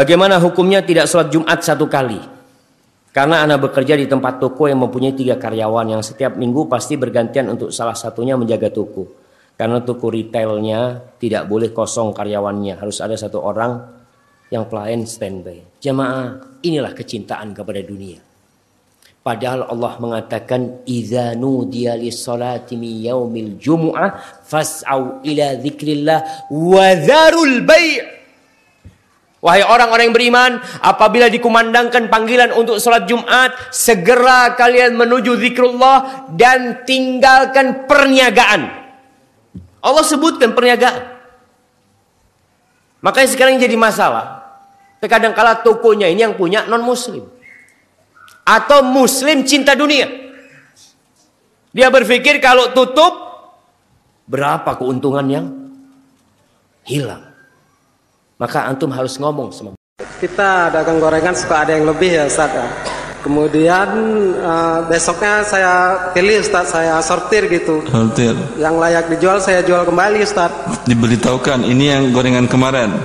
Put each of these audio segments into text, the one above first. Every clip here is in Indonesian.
Bagaimana hukumnya tidak sholat Jumat satu kali? Karena Anda bekerja di tempat toko yang mempunyai tiga karyawan yang setiap minggu pasti bergantian untuk salah satunya menjaga toko. Karena toko retailnya tidak boleh kosong karyawannya. Harus ada satu orang yang pelayan standby. Jamaah, inilah kecintaan kepada dunia. Padahal Allah mengatakan idza nudiya lis-salati min yaumil jumu'ah fas'au ila dzikrillah wa dzarul. Wahai orang-orang yang beriman, apabila dikumandangkan panggilan untuk salat Jumat, segera kalian menuju zikrullah dan tinggalkan perniagaan. Allah sebutkan perniagaan. Makanya sekarang jadi masalah. Terkadang kala tokonya ini yang punya non muslim atau muslim cinta dunia. Dia berpikir kalau tutup berapa keuntungan yang hilang. Maka antum harus ngomong sama kita dagang gorengan suka ada yang lebih ya Ustaz ya. Kemudian uh, besoknya saya pilih Ustaz, saya sortir gitu. Sortir. Yang layak dijual saya jual kembali Ustaz. Diberitahukan ini yang gorengan kemarin.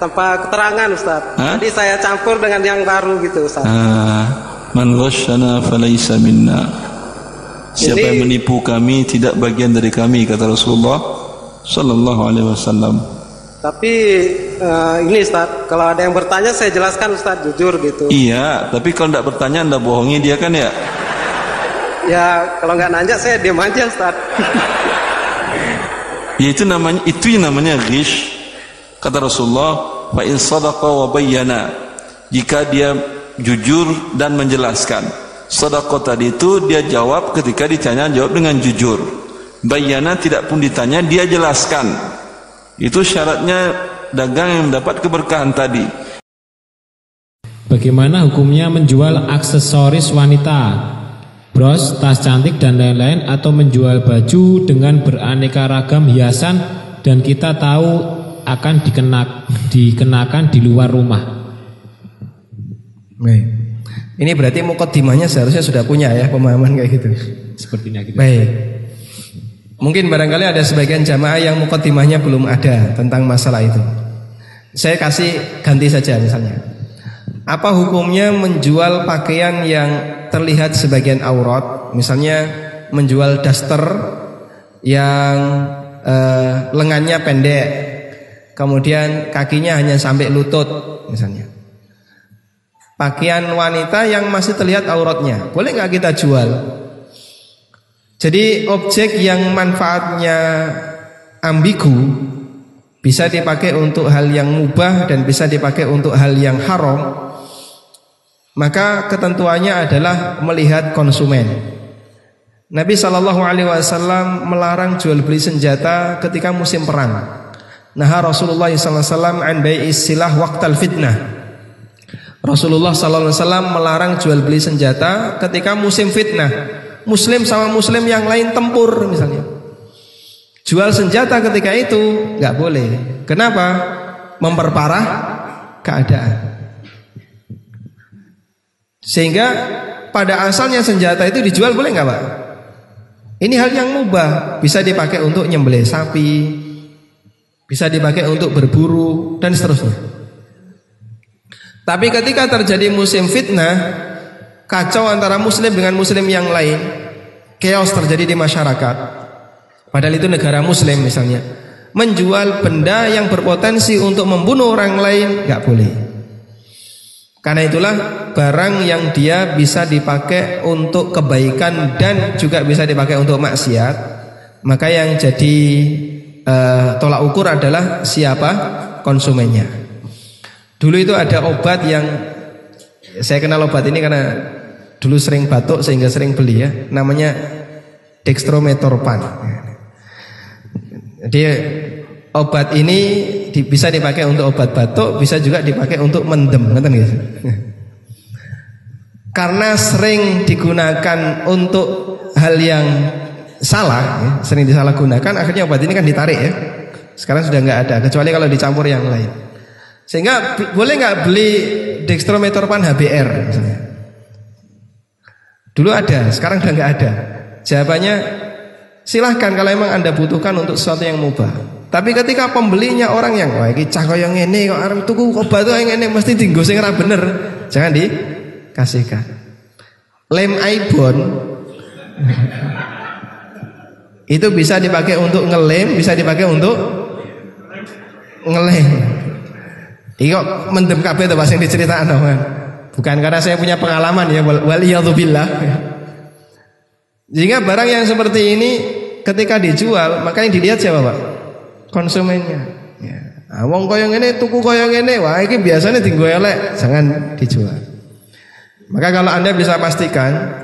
Tanpa keterangan Ustaz. Hah? Jadi saya campur dengan yang baru gitu Ustaz. Ah. Man ghasyana falaysa minna. Siapa yang menipu kami tidak bagian dari kami kata Rasulullah sallallahu alaihi wasallam. Tapi uh, ini Ustaz, kalau ada yang bertanya saya jelaskan Ustaz jujur gitu. Iya, tapi kalau tidak bertanya Anda bohongi dia kan ya? Ya, kalau nggak nanya saya diam aja Ustaz. ya itu namanya itu yang namanya ghish. Kata Rasulullah, "Fa in sadaqa wa bayyana." Jika dia jujur dan menjelaskan. Sedekah tadi itu dia jawab ketika ditanya jawab dengan jujur. Bayana tidak pun ditanya dia jelaskan. Itu syaratnya dagang yang mendapat keberkahan tadi. Bagaimana hukumnya menjual aksesoris wanita? Bros, tas cantik dan lain-lain atau menjual baju dengan beraneka ragam hiasan dan kita tahu akan dikenak, dikenakan di luar rumah. Baik. Ini berarti mukaddimahnya seharusnya sudah punya ya pemahaman kayak gitu. Sepertinya gitu. Baik. Mungkin barangkali ada sebagian jamaah yang mukaddimahnya belum ada tentang masalah itu. Saya kasih ganti saja misalnya. Apa hukumnya menjual pakaian yang terlihat sebagian aurat, misalnya menjual daster yang eh, lengannya pendek, kemudian kakinya hanya sampai lutut misalnya pakaian wanita yang masih terlihat auratnya. Boleh nggak kita jual? Jadi objek yang manfaatnya ambigu bisa dipakai untuk hal yang mubah dan bisa dipakai untuk hal yang haram. Maka ketentuannya adalah melihat konsumen. Nabi Shallallahu Alaihi Wasallam melarang jual beli senjata ketika musim perang. Nah Rasulullah SAW an istilah waktal fitnah Rasulullah wasallam melarang jual beli senjata ketika musim fitnah. Muslim sama muslim yang lain tempur misalnya. Jual senjata ketika itu nggak boleh. Kenapa? Memperparah keadaan. Sehingga pada asalnya senjata itu dijual boleh nggak pak? Ini hal yang mubah, bisa dipakai untuk nyembelih sapi, bisa dipakai untuk berburu dan seterusnya. Tapi ketika terjadi musim fitnah, kacau antara muslim dengan muslim yang lain, chaos terjadi di masyarakat. Padahal itu negara muslim misalnya. Menjual benda yang berpotensi untuk membunuh orang lain nggak boleh. Karena itulah barang yang dia bisa dipakai untuk kebaikan dan juga bisa dipakai untuk maksiat, maka yang jadi uh, tolak ukur adalah siapa konsumennya. Dulu itu ada obat yang saya kenal obat ini karena dulu sering batuk sehingga sering beli ya. Namanya dextrometorphan. Jadi obat ini bisa dipakai untuk obat batuk, bisa juga dipakai untuk mendem, ngerti gitu. Karena sering digunakan untuk hal yang salah, ya, sering disalahgunakan, akhirnya obat ini kan ditarik ya. Sekarang sudah nggak ada, kecuali kalau dicampur yang lain. Sehingga boleh nggak beli dextrometorphan HBR misalnya? Dulu ada, sekarang udah nggak ada. Jawabannya silahkan kalau emang anda butuhkan untuk sesuatu yang mubah. Tapi ketika pembelinya orang yang wah iki cah kaya ngene kok arep tuku obat yang ngene mesti dienggo sing ora bener. Jangan dikasihkan. Lem Aibon itu bisa dipakai untuk ngelem, bisa dipakai untuk ngelem. Kok mendem kabeh to Mas yang diceritakno. Bukan karena saya punya pengalaman ya wal billah. Jika barang yang seperti ini ketika dijual, maka yang dilihat siapa, Pak? konsumennya. Ya. Nah, wong ngene tuku koyo ngene, wah iki biasanya tinggu elek, jangan dijual. Maka kalau Anda bisa pastikan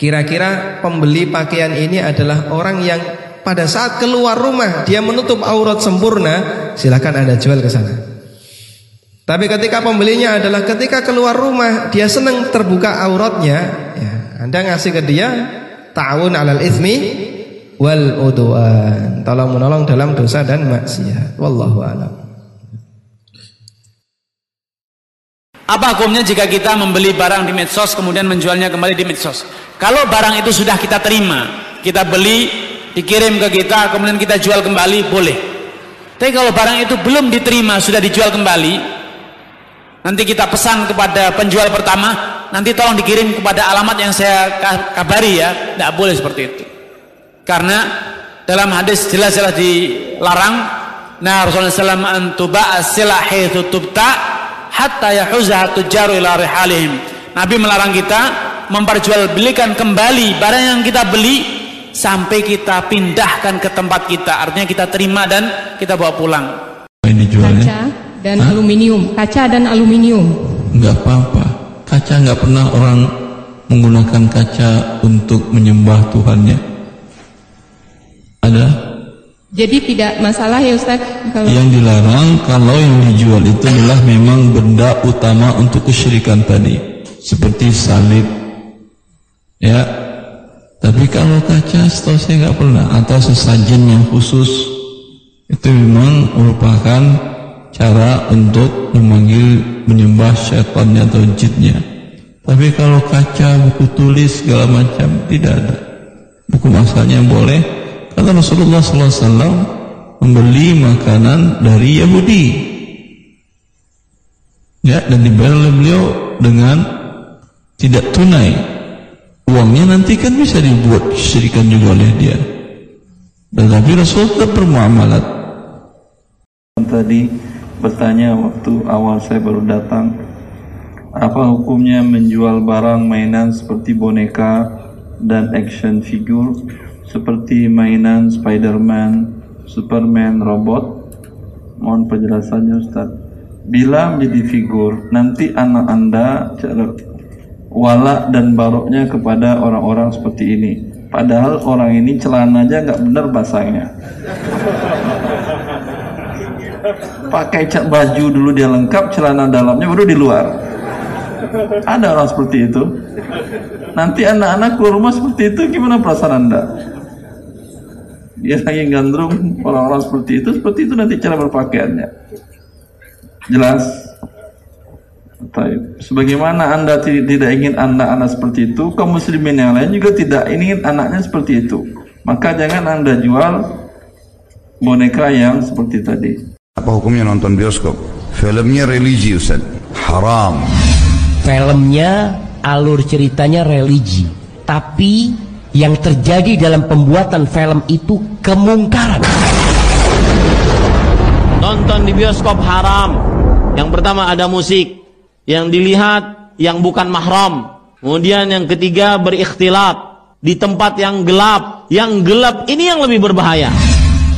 kira-kira pembeli pakaian ini adalah orang yang pada saat keluar rumah dia menutup aurat sempurna, silakan Anda jual ke sana. Tapi ketika pembelinya adalah ketika keluar rumah dia senang terbuka auratnya, ya, Anda ngasih ke dia ta'awun alal ismi wal udwan. Tolong menolong dalam dosa dan maksiat. Wallahu alam. Apa hukumnya jika kita membeli barang di medsos kemudian menjualnya kembali di medsos? Kalau barang itu sudah kita terima, kita beli, dikirim ke kita, kemudian kita jual kembali, boleh. Tapi kalau barang itu belum diterima, sudah dijual kembali, nanti kita pesan kepada penjual pertama, nanti tolong dikirim kepada alamat yang saya kabari ya, tidak boleh seperti itu. Karena dalam hadis jelas-jelas dilarang nah Rasulullah SAW antuba asilah haitsu tubta hatta yahuzaha tujaru ila rihalihim. Nabi melarang kita memperjualbelikan kembali barang yang kita beli sampai kita pindahkan ke tempat kita. Artinya kita terima dan kita bawa pulang. Ini dijualnya? Dan Hah? aluminium. Kaca dan aluminium. Enggak apa-apa. Kaca enggak pernah orang menggunakan kaca untuk menyembah Tuhannya. Ada? Jadi tidak masalah ya Ustaz kalau Yang dilarang kalau yang dijual itu adalah memang benda utama untuk kesyirikan tadi Seperti salib Ya Tapi kalau kaca setahu saya nggak pernah Atau sesajen yang khusus Itu memang merupakan cara untuk memanggil menyembah syaitannya atau jinnya Tapi kalau kaca, buku tulis segala macam tidak ada Buku masalahnya boleh Kata Rasulullah SAW membeli makanan dari Yahudi. Ya, dan dibayar oleh beliau dengan tidak tunai. Uangnya nanti kan bisa dibuat syirikan juga oleh dia. Tetapi Rasul tetap bermuamalat. Tadi bertanya waktu awal saya baru datang, apa hukumnya menjual barang mainan seperti boneka dan action figure seperti mainan Spiderman, Superman, robot. Mohon penjelasannya Ustaz. Bila menjadi figur, nanti anak Anda wala dan baroknya kepada orang-orang seperti ini. Padahal orang ini celananya nggak benar basahnya. Pakai cat baju dulu dia lengkap, celana dalamnya baru di luar. Ada orang seperti itu. Nanti anak-anak keluar rumah seperti itu, gimana perasaan Anda? dia lagi gandrung orang-orang seperti itu seperti itu nanti cara berpakaiannya jelas sebagaimana anda tidak ingin anak-anak seperti itu kaum muslimin yang lain juga tidak ingin anaknya seperti itu maka jangan anda jual boneka yang seperti tadi apa hukumnya nonton bioskop filmnya religi Ustaz haram filmnya alur ceritanya religi tapi yang terjadi dalam pembuatan film itu kemungkaran. Nonton di bioskop haram. Yang pertama ada musik. Yang dilihat yang bukan mahram. Kemudian yang ketiga berikhtilat. Di tempat yang gelap. Yang gelap ini yang lebih berbahaya.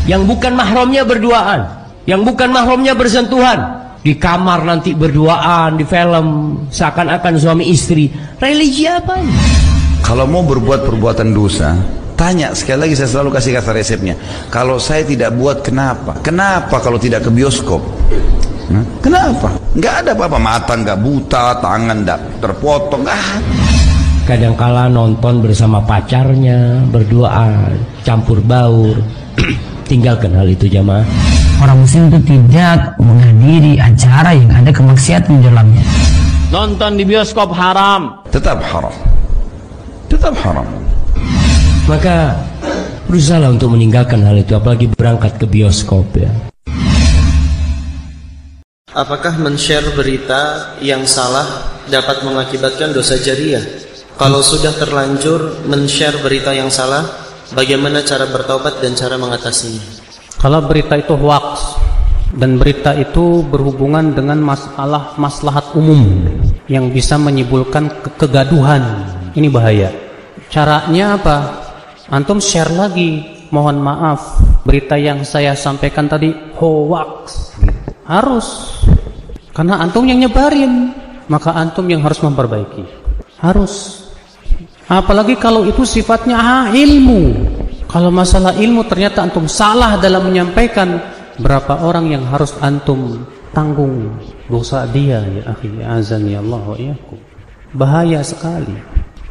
Yang bukan mahramnya berduaan. Yang bukan mahramnya bersentuhan. Di kamar nanti berduaan, di film. Seakan-akan suami istri. Religi apa ini? Kalau mau berbuat perbuatan dosa, tanya sekali lagi saya selalu kasih kata resepnya. Kalau saya tidak buat kenapa? Kenapa kalau tidak ke bioskop? Nah, kenapa? Nggak ada apa-apa. Mata nggak buta, tangan nggak terpotong, nggak Kadangkala nonton bersama pacarnya, berdua campur baur. Tinggalkan hal itu jamaah. Orang muslim itu tidak menghadiri acara yang ada kemaksiatan di dalamnya. Nonton di bioskop haram. Tetap haram tetap haram. Maka berusaha untuk meninggalkan hal itu apalagi berangkat ke bioskop ya. Apakah men-share berita yang salah dapat mengakibatkan dosa jariah? Kalau sudah terlanjur men-share berita yang salah, bagaimana cara bertobat dan cara mengatasinya? Kalau berita itu hoax dan berita itu berhubungan dengan masalah maslahat umum yang bisa menimbulkan ke kegaduhan, ini bahaya. Caranya apa? Antum share lagi. Mohon maaf, berita yang saya sampaikan tadi hoax. Harus. Karena antum yang nyebarin, maka antum yang harus memperbaiki. Harus. Apalagi kalau itu sifatnya ah, ilmu. Kalau masalah ilmu ternyata antum salah dalam menyampaikan, berapa orang yang harus antum tanggung dosa dia ya akhi azan ya Allah wa iyakum. Bahaya sekali.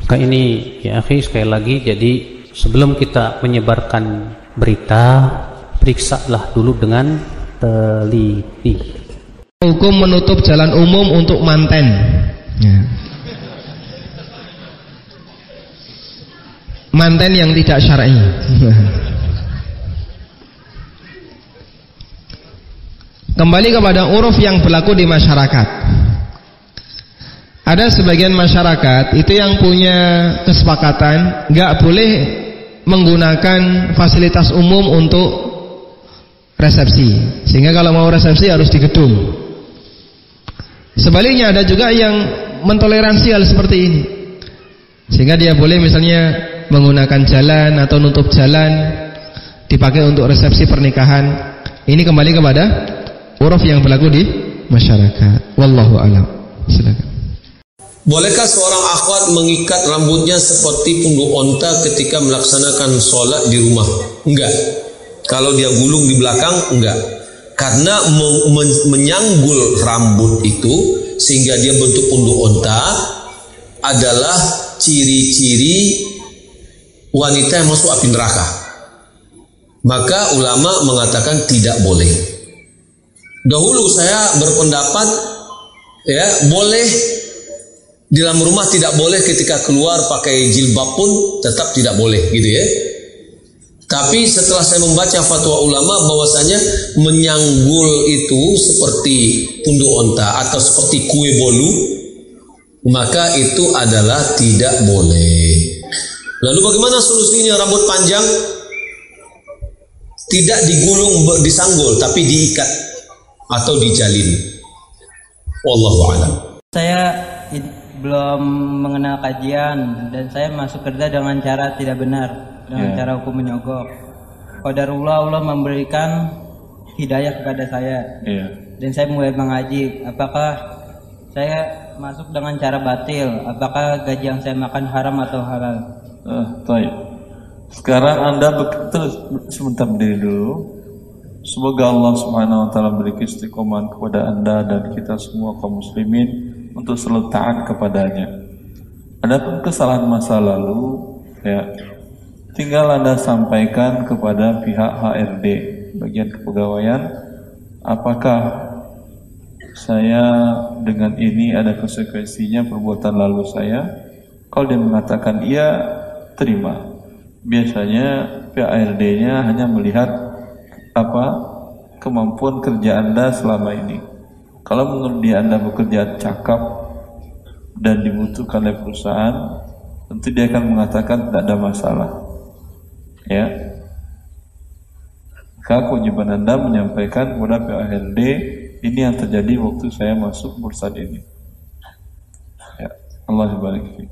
Maka ini ya akhi sekali lagi jadi sebelum kita menyebarkan berita, periksalah dulu dengan teliti. Hukum menutup jalan umum untuk manten. Ya. Manten yang tidak syar'i. Kembali kepada uruf yang berlaku di masyarakat. Ada sebagian masyarakat itu yang punya kesepakatan nggak boleh menggunakan fasilitas umum untuk resepsi. Sehingga kalau mau resepsi harus di gedung. Sebaliknya ada juga yang mentoleransi hal seperti ini. Sehingga dia boleh misalnya menggunakan jalan atau nutup jalan dipakai untuk resepsi pernikahan. Ini kembali kepada uruf yang berlaku di masyarakat. Wallahu alam. Silakan. Bolehkah seorang akhwat mengikat rambutnya seperti pundak onta ketika melaksanakan sholat di rumah? Enggak. Kalau dia gulung di belakang, enggak. Karena menyanggul rambut itu sehingga dia bentuk pundak onta adalah ciri-ciri wanita yang masuk api neraka. Maka ulama mengatakan tidak boleh. Dahulu saya berpendapat ya boleh di dalam rumah tidak boleh ketika keluar pakai jilbab pun tetap tidak boleh gitu ya. Tapi setelah saya membaca fatwa ulama bahwasanya menyanggul itu seperti punduk onta atau seperti kue bolu maka itu adalah tidak boleh. Lalu bagaimana solusinya rambut panjang? Tidak digulung disanggul tapi diikat atau dijalin. Wallahu a'lam. Saya belum mengenal kajian dan saya masuk kerja dengan cara tidak benar dengan Ya. cara hukum menyogok. Qadarullah Allah memberikan hidayah kepada saya Iya. dan saya mulai mengaji. Apakah saya masuk dengan cara batil? Apakah gaji yang saya makan haram atau halal? Ah, baik. Sekarang Anda terus sebentar berdiri dulu. Semoga Allah Subhanahu wa taala beri istiqomah kepada Anda dan kita semua kaum muslimin untuk selalu taat kepadanya. Adapun kesalahan masa lalu ya tinggal Anda sampaikan kepada pihak HRD bagian kepegawaian apakah saya dengan ini ada konsekuensinya perbuatan lalu saya kalau dia mengatakan iya terima. Biasanya pihak HRD-nya hanya melihat apa kemampuan kerja Anda selama ini. Kalau menurut dia Anda bekerja cakap dan dibutuhkan oleh perusahaan tentu dia akan mengatakan tidak ada masalah. Ya. Maka kewajiban Anda menyampaikan kepada PAHLD ini yang terjadi waktu saya masuk perusahaan ini. Ya, Allah barik.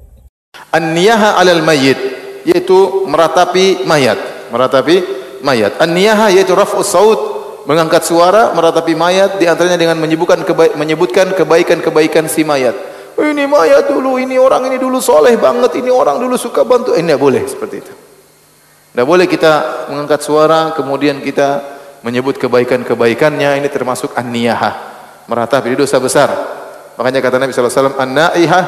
An-niyaha 'alal mayyit yaitu meratapi mayat, meratapi mayat. An-niyaha yaitu raf'u saut, mengangkat suara meratapi mayat di antaranya dengan menyebutkan menyebutkan kebaikan-kebaikan si mayat. Ini mayat dulu, ini orang ini dulu soleh banget, ini orang dulu suka bantu. Eh, tidak boleh seperti itu. Tidak boleh kita mengangkat suara kemudian kita menyebut kebaikan-kebaikannya ini termasuk an-niyahah. Meratapi dosa besar. Makanya kata Nabi sallallahu alaihi wasallam an-naihah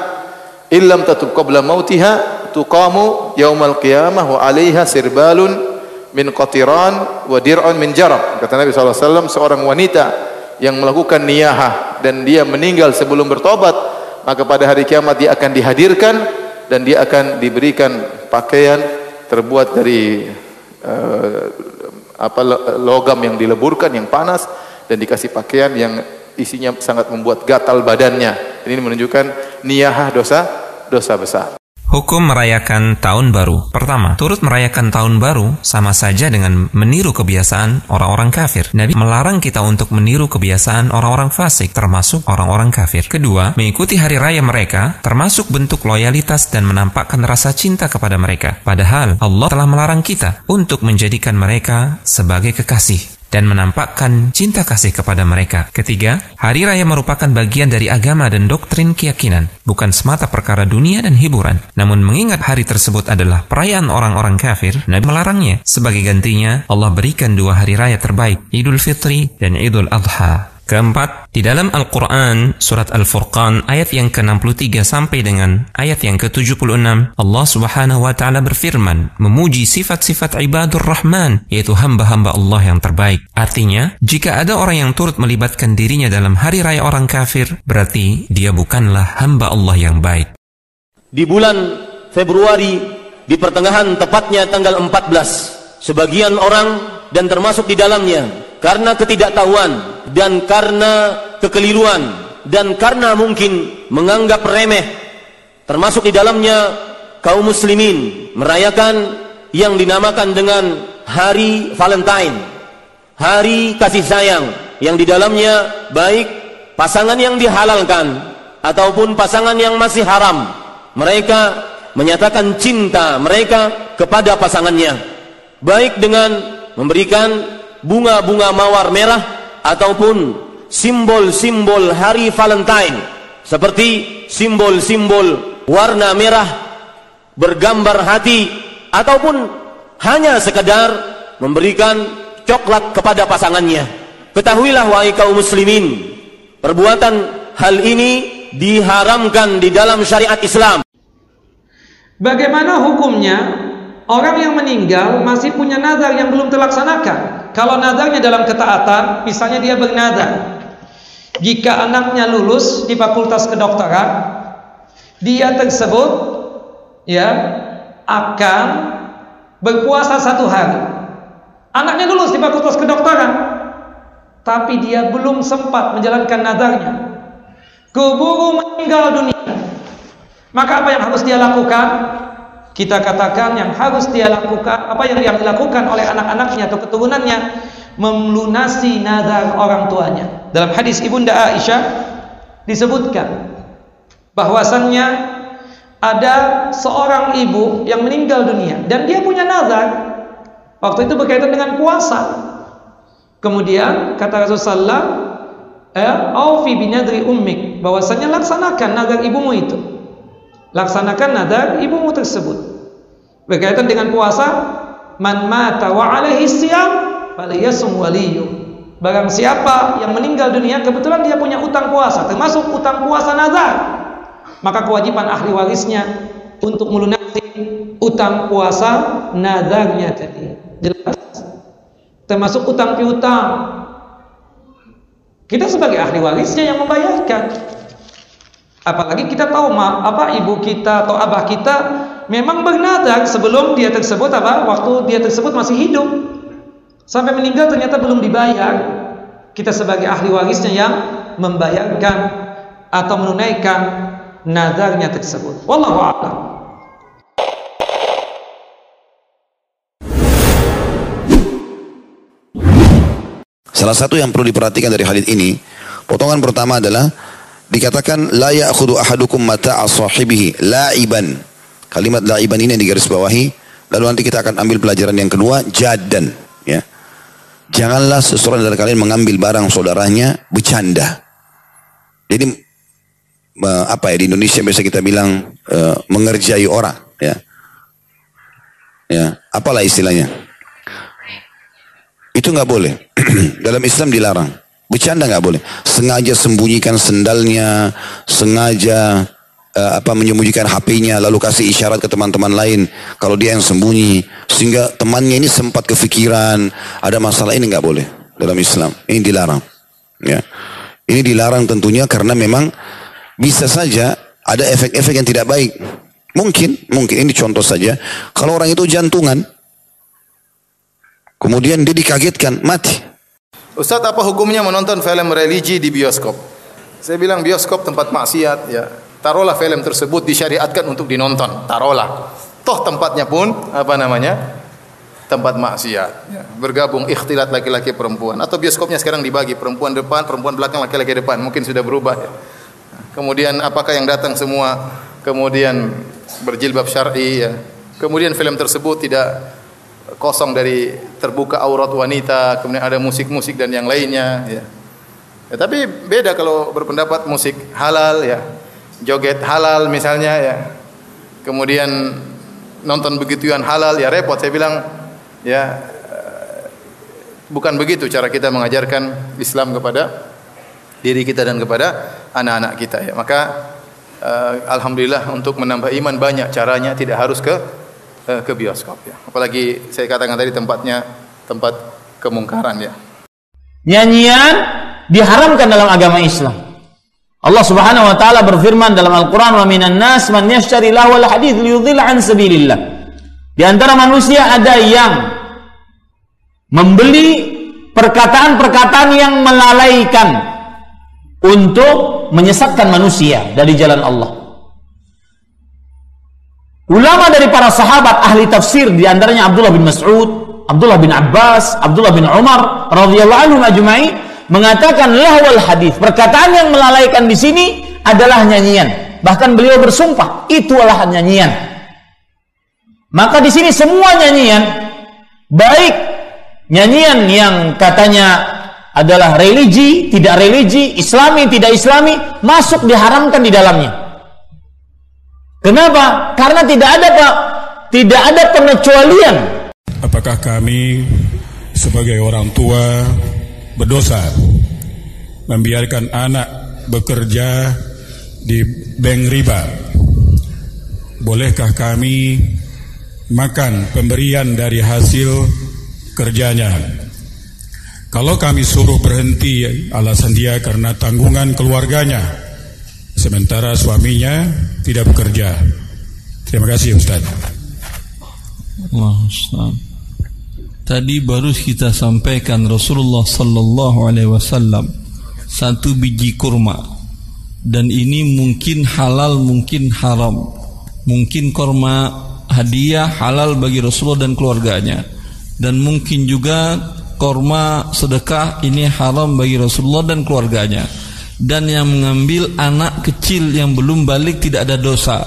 illam tatub qabla mautiha tuqamu yaumal qiyamah wa 'alaiha sirbalun min qatiran wa dir'un min jarab. Kata Nabi wasallam seorang wanita yang melakukan niyahah dan dia meninggal sebelum bertobat, maka pada hari kiamat dia akan dihadirkan dan dia akan diberikan pakaian terbuat dari eh, apa logam yang dileburkan yang panas dan dikasih pakaian yang isinya sangat membuat gatal badannya. Ini menunjukkan niyahah dosa dosa besar. Hukum merayakan tahun baru. Pertama, turut merayakan tahun baru sama saja dengan meniru kebiasaan orang-orang kafir. Nabi melarang kita untuk meniru kebiasaan orang-orang fasik, termasuk orang-orang kafir. Kedua, mengikuti hari raya mereka, termasuk bentuk loyalitas dan menampakkan rasa cinta kepada mereka. Padahal Allah telah melarang kita untuk menjadikan mereka sebagai kekasih dan menampakkan cinta kasih kepada mereka. Ketiga, hari raya merupakan bagian dari agama dan doktrin keyakinan, bukan semata perkara dunia dan hiburan. Namun mengingat hari tersebut adalah perayaan orang-orang kafir, Nabi melarangnya. Sebagai gantinya, Allah berikan dua hari raya terbaik, Idul Fitri dan Idul Adha. Keempat, di dalam Al-Quran, surat Al-Furqan, ayat yang ke-63 sampai dengan ayat yang ke-76, Allah subhanahu wa ta'ala berfirman, memuji sifat-sifat ibadur rahman, yaitu hamba-hamba Allah yang terbaik. Artinya, jika ada orang yang turut melibatkan dirinya dalam hari raya orang kafir, berarti dia bukanlah hamba Allah yang baik. Di bulan Februari, di pertengahan tepatnya tanggal 14, sebagian orang dan termasuk di dalamnya, karena ketidaktahuan, dan karena kekeliruan dan karena mungkin menganggap remeh termasuk di dalamnya kaum muslimin merayakan yang dinamakan dengan hari Valentine hari kasih sayang yang di dalamnya baik pasangan yang dihalalkan ataupun pasangan yang masih haram. Mereka menyatakan cinta mereka kepada pasangannya baik dengan memberikan bunga-bunga mawar merah ataupun simbol-simbol hari Valentine seperti simbol-simbol warna merah bergambar hati ataupun hanya sekedar memberikan coklat kepada pasangannya. Ketahuilah wahai kaum muslimin perbuatan hal ini diharamkan di dalam syariat Islam. Bagaimana hukumnya? Orang yang meninggal masih punya nazar yang belum terlaksanakan kalau nadarnya dalam ketaatan, misalnya dia bernadar, jika anaknya lulus di fakultas kedokteran, dia tersebut ya akan berpuasa satu hari. Anaknya lulus di fakultas kedokteran, tapi dia belum sempat menjalankan nadarnya. Keburu meninggal dunia. Maka apa yang harus dia lakukan? Kita katakan yang harus dia lakukan apa yang yang dilakukan oleh anak-anaknya atau keturunannya melunasi nazar orang tuanya. Dalam hadis ibunda Aisyah disebutkan bahwasannya ada seorang ibu yang meninggal dunia dan dia punya nazar waktu itu berkaitan dengan puasa. Kemudian kata Rasulullah eh, aufi binadri ummik. Bahwasanya laksanakan nazar ibumu itu laksanakan nazar ibumu tersebut. Berkaitan dengan puasa man mata wa alaihi siyam falyasum waliyu barang siapa yang meninggal dunia kebetulan dia punya utang puasa termasuk utang puasa nazar. Maka kewajiban ahli warisnya untuk melunasi utang puasa nazarnya tadi. Jelas. Termasuk utang piutang. Kita sebagai ahli warisnya yang membayarkan apalagi kita tahu ma, apa ibu kita atau abah kita memang bernadar sebelum dia tersebut apa waktu dia tersebut masih hidup. Sampai meninggal ternyata belum dibayar. Kita sebagai ahli warisnya yang membayarkan atau menunaikan nadarnya tersebut. Wallahu a'lam. Salah satu yang perlu diperhatikan dari hadis ini, potongan pertama adalah dikatakan la ya'khudhu ahadukum mata'a sahibihi la'iban Kalimat laiban ini yang digaris bawahi. Lalu nanti kita akan ambil pelajaran yang kedua, jadan. Ya. Janganlah seseorang dari kalian mengambil barang saudaranya bercanda. Jadi apa ya di Indonesia biasa kita bilang uh, mengerjai orang. Ya. Ya, apalah istilahnya? Itu nggak boleh. Dalam Islam dilarang. Bercanda nggak boleh. Sengaja sembunyikan sendalnya, sengaja uh, apa menyembunyikan HP-nya lalu kasih isyarat ke teman-teman lain. Kalau dia yang sembunyi sehingga temannya ini sempat kefikiran ada masalah ini nggak boleh dalam Islam. Ini dilarang ya. Ini dilarang tentunya karena memang bisa saja ada efek-efek yang tidak baik. Mungkin mungkin ini contoh saja. Kalau orang itu jantungan Kemudian dia dikagetkan, mati. Ustaz apa hukumnya menonton film religi di bioskop? Saya bilang bioskop tempat maksiat ya. Taruhlah film tersebut disyariatkan untuk dinonton. Taruhlah. Toh tempatnya pun apa namanya? tempat maksiat. Ya. Bergabung ikhtilat laki-laki perempuan. Atau bioskopnya sekarang dibagi perempuan depan, perempuan belakang, laki-laki depan. Mungkin sudah berubah. Ya. Kemudian apakah yang datang semua kemudian berjilbab syar'i ya. Kemudian film tersebut tidak kosong dari terbuka aurat wanita, kemudian ada musik-musik dan yang lainnya ya. ya. tapi beda kalau berpendapat musik halal ya. Joget halal misalnya ya. Kemudian nonton begituan halal ya repot saya bilang ya bukan begitu cara kita mengajarkan Islam kepada diri kita dan kepada anak-anak kita ya maka uh, alhamdulillah untuk menambah iman banyak caranya tidak harus ke uh, ke bioskop ya. Apalagi saya katakan tadi tempatnya tempat kemungkaran ya. Nyanyian diharamkan dalam agama Islam. Allah Subhanahu wa taala berfirman dalam Al-Qur'an wa minan nas man yashtari lahwal hadits liyudhilla an sabilillah. Di antara manusia ada yang membeli perkataan-perkataan yang melalaikan untuk menyesatkan manusia dari jalan Allah. Ulama dari para sahabat ahli tafsir di antaranya Abdullah bin Mas'ud, Abdullah bin Abbas, Abdullah bin Umar radhiyallahu anhum ajma'in mengatakan lahwal hadis. Perkataan yang melalaikan di sini adalah nyanyian. Bahkan beliau bersumpah, itulah nyanyian. Maka di sini semua nyanyian baik nyanyian yang katanya adalah religi, tidak religi, islami, tidak islami, masuk diharamkan di dalamnya. Kenapa? Karena tidak ada Pak, tidak ada pengecualian. Apakah kami sebagai orang tua berdosa membiarkan anak bekerja di bank riba? Bolehkah kami makan pemberian dari hasil kerjanya. Kalau kami suruh berhenti alasan dia karena tanggungan keluarganya, sementara suaminya tidak bekerja. Terima kasih Ustaz. Allah Ustaz. Tadi baru kita sampaikan Rasulullah Sallallahu Alaihi Wasallam satu biji kurma dan ini mungkin halal mungkin haram mungkin kurma hadiah halal bagi Rasulullah dan keluarganya dan mungkin juga korma sedekah ini haram bagi Rasulullah dan keluarganya dan yang mengambil anak kecil yang belum balik tidak ada dosa.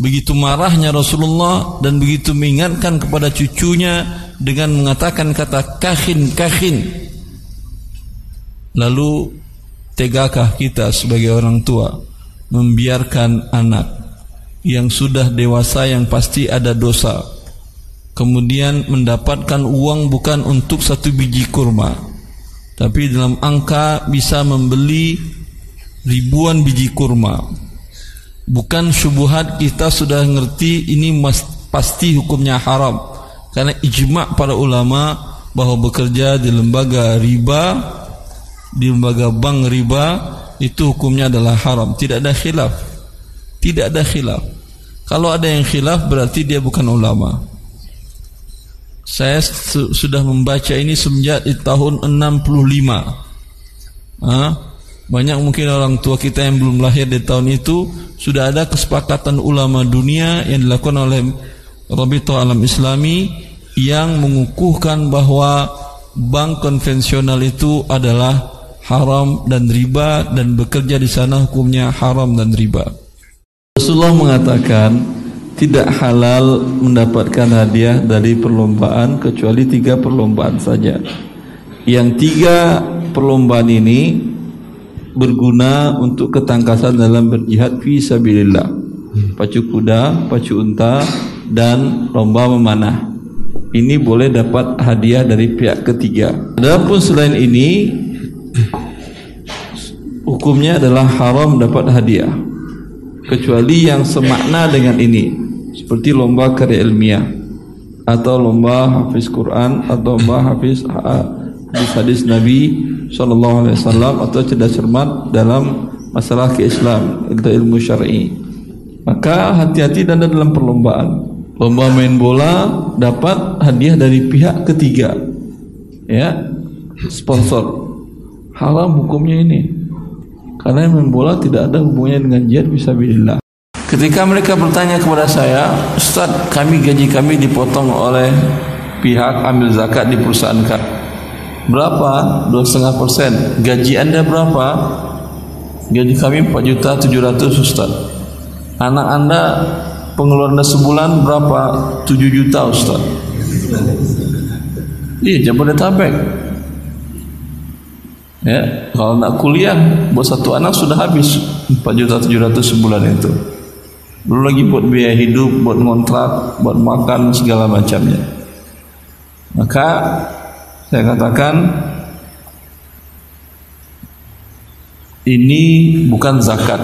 Begitu marahnya Rasulullah dan begitu mengingatkan kepada cucunya dengan mengatakan kata kahin kahin lalu tegakah kita sebagai orang tua membiarkan anak yang sudah dewasa yang pasti ada dosa kemudian mendapatkan uang bukan untuk satu biji kurma tapi dalam angka bisa membeli ribuan biji kurma bukan syubhat kita sudah ngerti ini pasti hukumnya haram karena ijma para ulama bahwa bekerja di lembaga riba di lembaga bank riba itu hukumnya adalah haram tidak ada khilaf tidak ada khilaf. Kalau ada yang khilaf berarti dia bukan ulama. Saya su sudah membaca ini semenjak di tahun 65. Hah? Banyak mungkin orang tua kita yang belum lahir di tahun itu sudah ada kesepakatan ulama dunia yang dilakukan oleh Rabita Alam Islami yang mengukuhkan bahwa bank konvensional itu adalah haram dan riba dan bekerja di sana hukumnya haram dan riba. Rasulullah mengatakan tidak halal mendapatkan hadiah dari perlombaan kecuali tiga perlombaan saja. Yang tiga perlombaan ini berguna untuk ketangkasan dalam berjihad fi sabilillah. Pacu kuda, pacu unta dan lomba memanah. Ini boleh dapat hadiah dari pihak ketiga. Adapun selain ini hukumnya adalah haram dapat hadiah kecuali yang semakna dengan ini seperti lomba karya ilmiah. Atau lomba hafiz Quran atau lomba hafiz hadis-hadis Nabi Shallallahu Alaihi Wasallam atau cerdas cermat dalam masalah keislam atau ilmu syar'i. Maka hati-hati dan dalam perlombaan. Lomba main bola dapat hadiah dari pihak ketiga. Ya sponsor. Haram hukumnya ini. Karena main bola tidak ada hubungannya dengan jihad bisa ketika mereka bertanya kepada saya Ustaz kami gaji kami dipotong oleh pihak ambil zakat di perusahaan kami berapa? 2,5 persen gaji anda berapa? gaji kami 4 juta 700 Ustaz anak anda pengeluaran sebulan berapa? 7 juta Ustaz. Iya, Jabodetabek. Ya, kalau nak kuliah buat satu anak sudah habis 4 juta 700 sebulan itu. Belum lagi buat biaya hidup, buat kontrak, buat makan segala macamnya. Maka saya katakan ini bukan zakat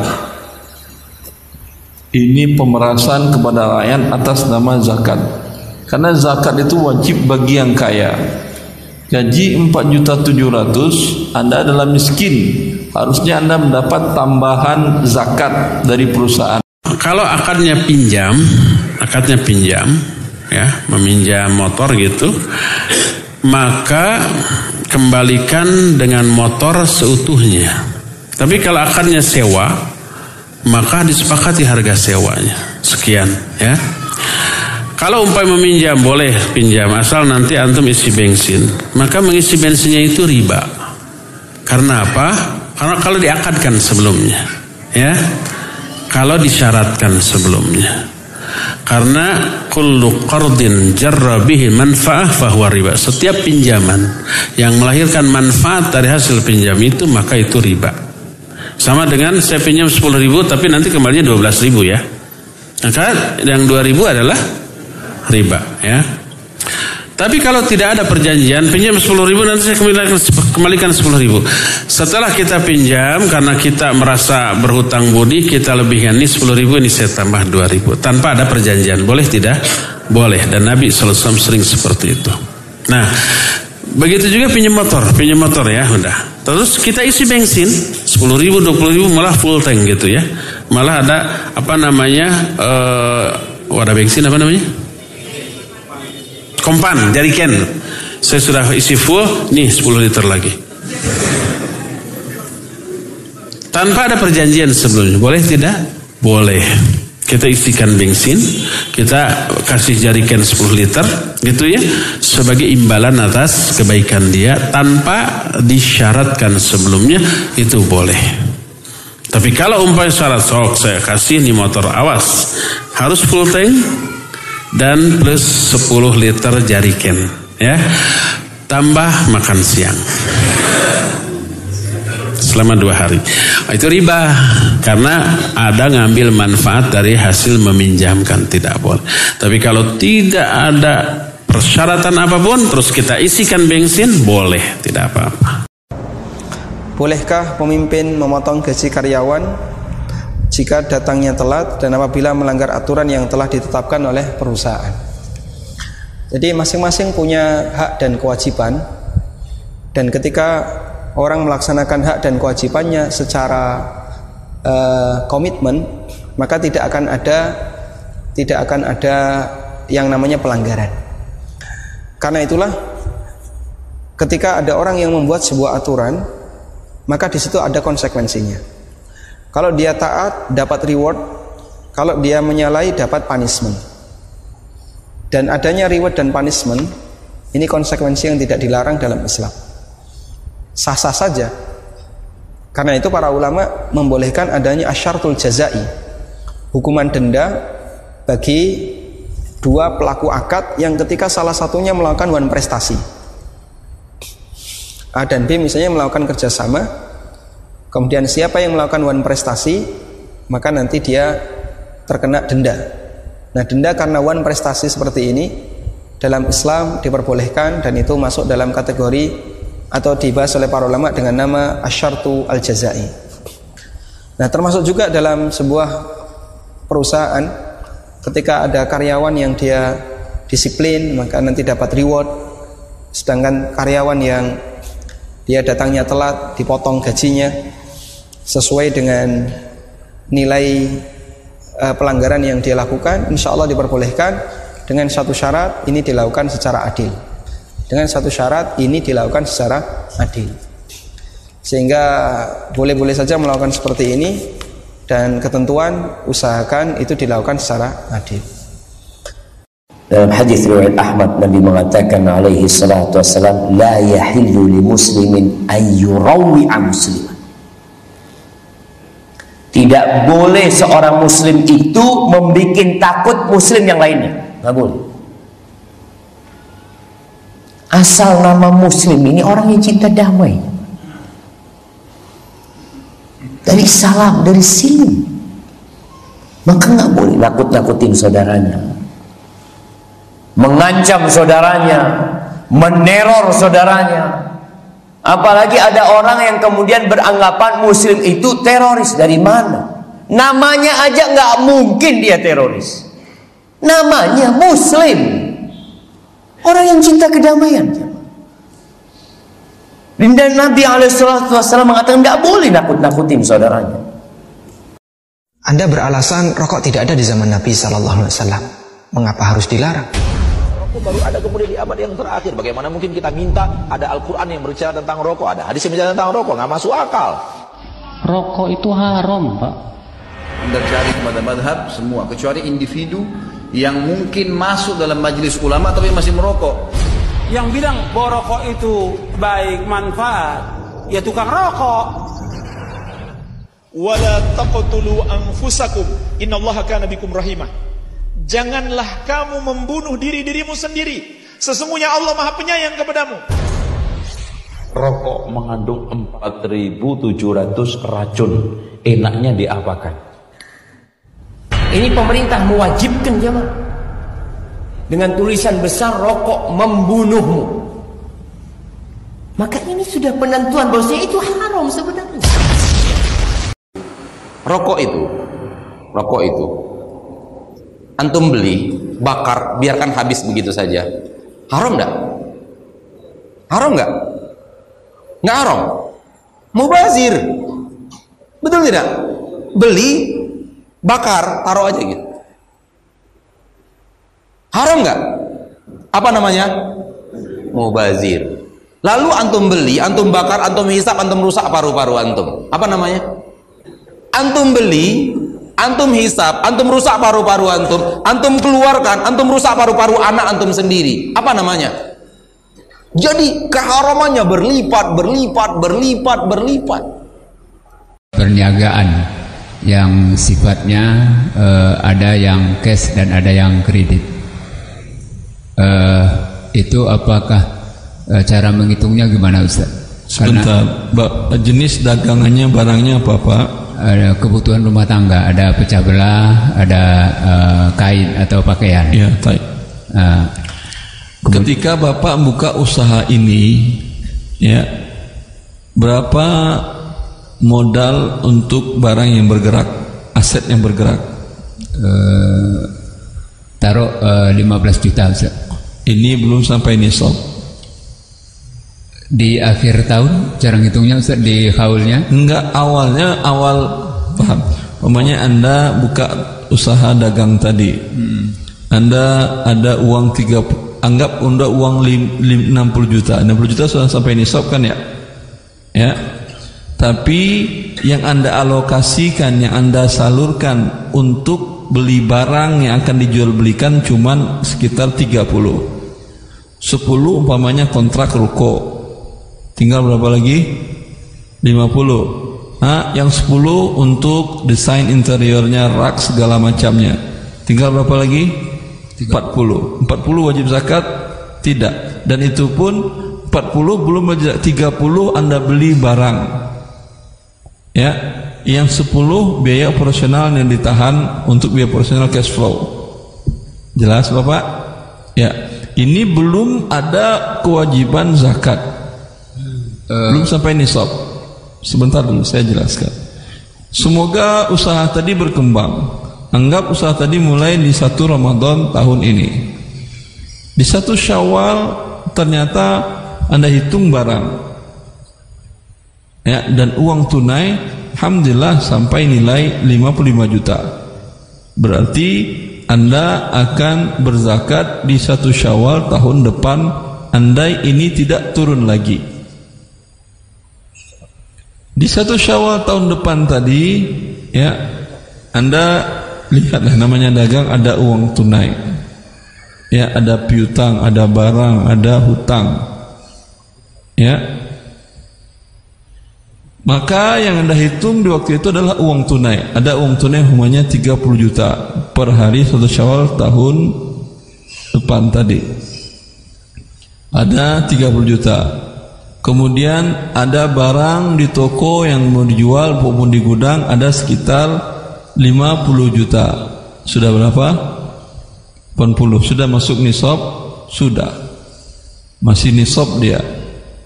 ini pemerasan kepada rakyat atas nama zakat. Karena zakat itu wajib bagi yang kaya. Gaji 4 juta 700, Anda adalah miskin. Harusnya Anda mendapat tambahan zakat dari perusahaan. Kalau akadnya pinjam, akadnya pinjam, ya, meminjam motor gitu, maka kembalikan dengan motor seutuhnya. Tapi kalau akadnya sewa, maka disepakati harga sewanya. Sekian ya. Kalau umpamanya meminjam boleh pinjam asal nanti antum isi bensin. Maka mengisi bensinnya itu riba. Karena apa? Karena kalau diakadkan sebelumnya ya kalau disyaratkan sebelumnya karena kullu qardin jarra bihi manfaah fahuwa riba setiap pinjaman yang melahirkan manfaat dari hasil pinjam itu maka itu riba sama dengan saya pinjam 10 ribu tapi nanti kembalinya 12 ribu ya. Maka yang 2 ribu adalah riba ya. Tapi kalau tidak ada perjanjian pinjam 10 ribu nanti saya kembalikan, kembalikan 10 ribu. Setelah kita pinjam karena kita merasa berhutang budi kita lebihkan ini 10 ribu ini saya tambah 2 ribu tanpa ada perjanjian boleh tidak? Boleh dan Nabi SAW sering seperti itu. Nah begitu juga pinjam motor pinjam motor ya udah. Terus kita isi bensin 10 ribu, 20 ribu malah full tank gitu ya. Malah ada apa namanya uh, wadah bensin apa namanya? Kompan, jariken. Saya sudah isi full, nih 10 liter lagi. Tanpa ada perjanjian sebelumnya, boleh tidak? Boleh. Kita isikan bensin, kita kasih jarikan 10 liter gitu ya sebagai imbalan atas kebaikan dia tanpa disyaratkan sebelumnya itu boleh. Tapi kalau umpamanya syarat sok saya kasih nih motor awas harus full tank dan plus 10 liter jariken ya. Tambah makan siang selama dua hari. Itu riba karena ada ngambil manfaat dari hasil meminjamkan tidak boleh. Tapi kalau tidak ada persyaratan apa pun terus kita isikan bensin boleh tidak apa-apa. Bolehkah pemimpin memotong gaji karyawan jika datangnya telat dan apabila melanggar aturan yang telah ditetapkan oleh perusahaan? Jadi masing-masing punya hak dan kewajiban. Dan ketika orang melaksanakan hak dan kewajibannya secara uh, komitmen maka tidak akan ada tidak akan ada yang namanya pelanggaran. Karena itulah ketika ada orang yang membuat sebuah aturan maka di situ ada konsekuensinya kalau dia taat dapat reward kalau dia menyalahi dapat punishment dan adanya reward dan punishment ini konsekuensi yang tidak dilarang dalam Islam sah-sah saja. Karena itu para ulama membolehkan adanya asyartul jazai. Hukuman denda bagi dua pelaku akad yang ketika salah satunya melakukan one prestasi. A dan B misalnya melakukan kerjasama, kemudian siapa yang melakukan one prestasi, maka nanti dia terkena denda. Nah denda karena one prestasi seperti ini dalam Islam diperbolehkan dan itu masuk dalam kategori atau dibahas oleh para ulama dengan nama asyartu al-jazai. Nah, termasuk juga dalam sebuah perusahaan ketika ada karyawan yang dia disiplin maka nanti dapat reward sedangkan karyawan yang dia datangnya telat dipotong gajinya sesuai dengan nilai uh, pelanggaran yang dia lakukan insya Allah diperbolehkan dengan satu syarat ini dilakukan secara adil. Dengan satu syarat ini dilakukan secara adil. Sehingga boleh-boleh saja melakukan seperti ini dan ketentuan usahakan itu dilakukan secara adil. Dalam hadis riwayat Ahmad Nabi mengatakan alaihi salatu wassalam la yahillu li muslimin ayyurawi musliman. Tidak boleh seorang muslim itu membuat takut muslim yang lainnya. Nggak boleh. Asal nama muslim ini orang yang cinta damai. Dari salam, dari silim. Maka nggak boleh nakut-nakutin saudaranya. Mengancam saudaranya, meneror saudaranya, Apalagi ada orang yang kemudian beranggapan muslim itu teroris dari mana? Namanya aja nggak mungkin dia teroris. Namanya muslim. Orang yang cinta kedamaian. Dan Nabi Alaihissalam mengatakan nggak boleh nakut-nakutin saudaranya. Anda beralasan rokok tidak ada di zaman Nabi Sallallahu Alaihi Wasallam. Mengapa harus dilarang? Rokok baru ada kemudian di abad yang terakhir. Bagaimana mungkin kita minta ada Al-Quran yang berbicara tentang rokok, ada hadis yang berbicara tentang rokok, nggak masuk akal. Rokok itu haram, Pak. Anda cari kepada madhab semua, kecuali individu yang mungkin masuk dalam majelis ulama tapi masih merokok. Yang bilang bahwa rokok itu baik manfaat, ya tukang rokok. Wala taqtulu anfusakum innallaha kana bikum rahimah. Janganlah kamu membunuh diri dirimu sendiri. Sesungguhnya Allah Maha Penyayang kepadamu. Rokok mengandung 4.700 racun. Enaknya diapakan? Ini pemerintah mewajibkan jemaah dengan tulisan besar rokok membunuhmu. Maka ini sudah penentuan bahwasanya itu haram sebenarnya. Rokok itu, rokok itu antum beli, bakar, biarkan habis begitu saja. Haram enggak? Haram enggak? Enggak haram. Mubazir. Betul tidak? Beli, bakar, taruh aja gitu. Haram enggak? Apa namanya? Mubazir. Lalu antum beli, antum bakar, antum hisap, antum rusak paru-paru antum. Apa namanya? Antum beli, antum hisap, antum rusak paru-paru antum, antum keluarkan, antum rusak paru-paru anak antum sendiri. Apa namanya? Jadi keharamannya berlipat, berlipat, berlipat, berlipat. Perniagaan yang sifatnya uh, ada yang cash dan ada yang kredit. Uh, itu apakah uh, cara menghitungnya gimana Ustaz? Sebentar, Karena, jenis dagangannya barangnya apa Pak? Ada kebutuhan rumah tangga, ada pecah belah, ada uh, kain atau pakaian. Ya, baik. Uh, Ketika Bapak buka usaha ini, ya, berapa modal untuk barang yang bergerak, aset yang bergerak? Uh, taruh uh, 15 juta, Ustaz. Ini belum sampai nisab. Di akhir tahun cara ngitungnya Ustaz di haulnya? Enggak, awalnya awal paham. Umpamanya Anda buka usaha dagang tadi. Hmm. Anda ada uang 30 anggap Anda uang lim, lim, 60 juta. 60 juta sudah sampai nisab kan ya? Ya. Tapi yang Anda alokasikan, yang Anda salurkan untuk beli barang yang akan dijual belikan cuman sekitar 30. 10 umpamanya kontrak ruko Tinggal berapa lagi? 50. Nah, yang 10 untuk desain interiornya, rak segala macamnya. Tinggal berapa lagi? 40. 40 wajib zakat? Tidak. Dan itu pun 40 belum wajib 30 Anda beli barang. Ya, yang 10 biaya operasional yang ditahan untuk biaya operasional cash flow. Jelas Bapak? Ya. Ini belum ada kewajiban zakat. Uh, Belum sampai nisab. Sebentar dulu saya jelaskan. Semoga usaha tadi berkembang. Anggap usaha tadi mulai di satu Ramadan tahun ini. Di satu Syawal ternyata Anda hitung barang. Ya, dan uang tunai alhamdulillah sampai nilai 55 juta. Berarti Anda akan berzakat di satu syawal tahun depan andai ini tidak turun lagi. Di satu syawal tahun depan tadi, ya, Anda lihatlah namanya dagang ada uang tunai. Ya, ada piutang, ada barang, ada hutang. Ya, maka yang Anda hitung di waktu itu adalah uang tunai. Ada uang tunai humanya 30 juta per hari satu Syawal tahun depan tadi. Ada 30 juta. Kemudian ada barang di toko yang mau dijual maupun di gudang ada sekitar 50 juta. Sudah berapa? 80. Sudah masuk nisab? Sudah. Masih nisab dia.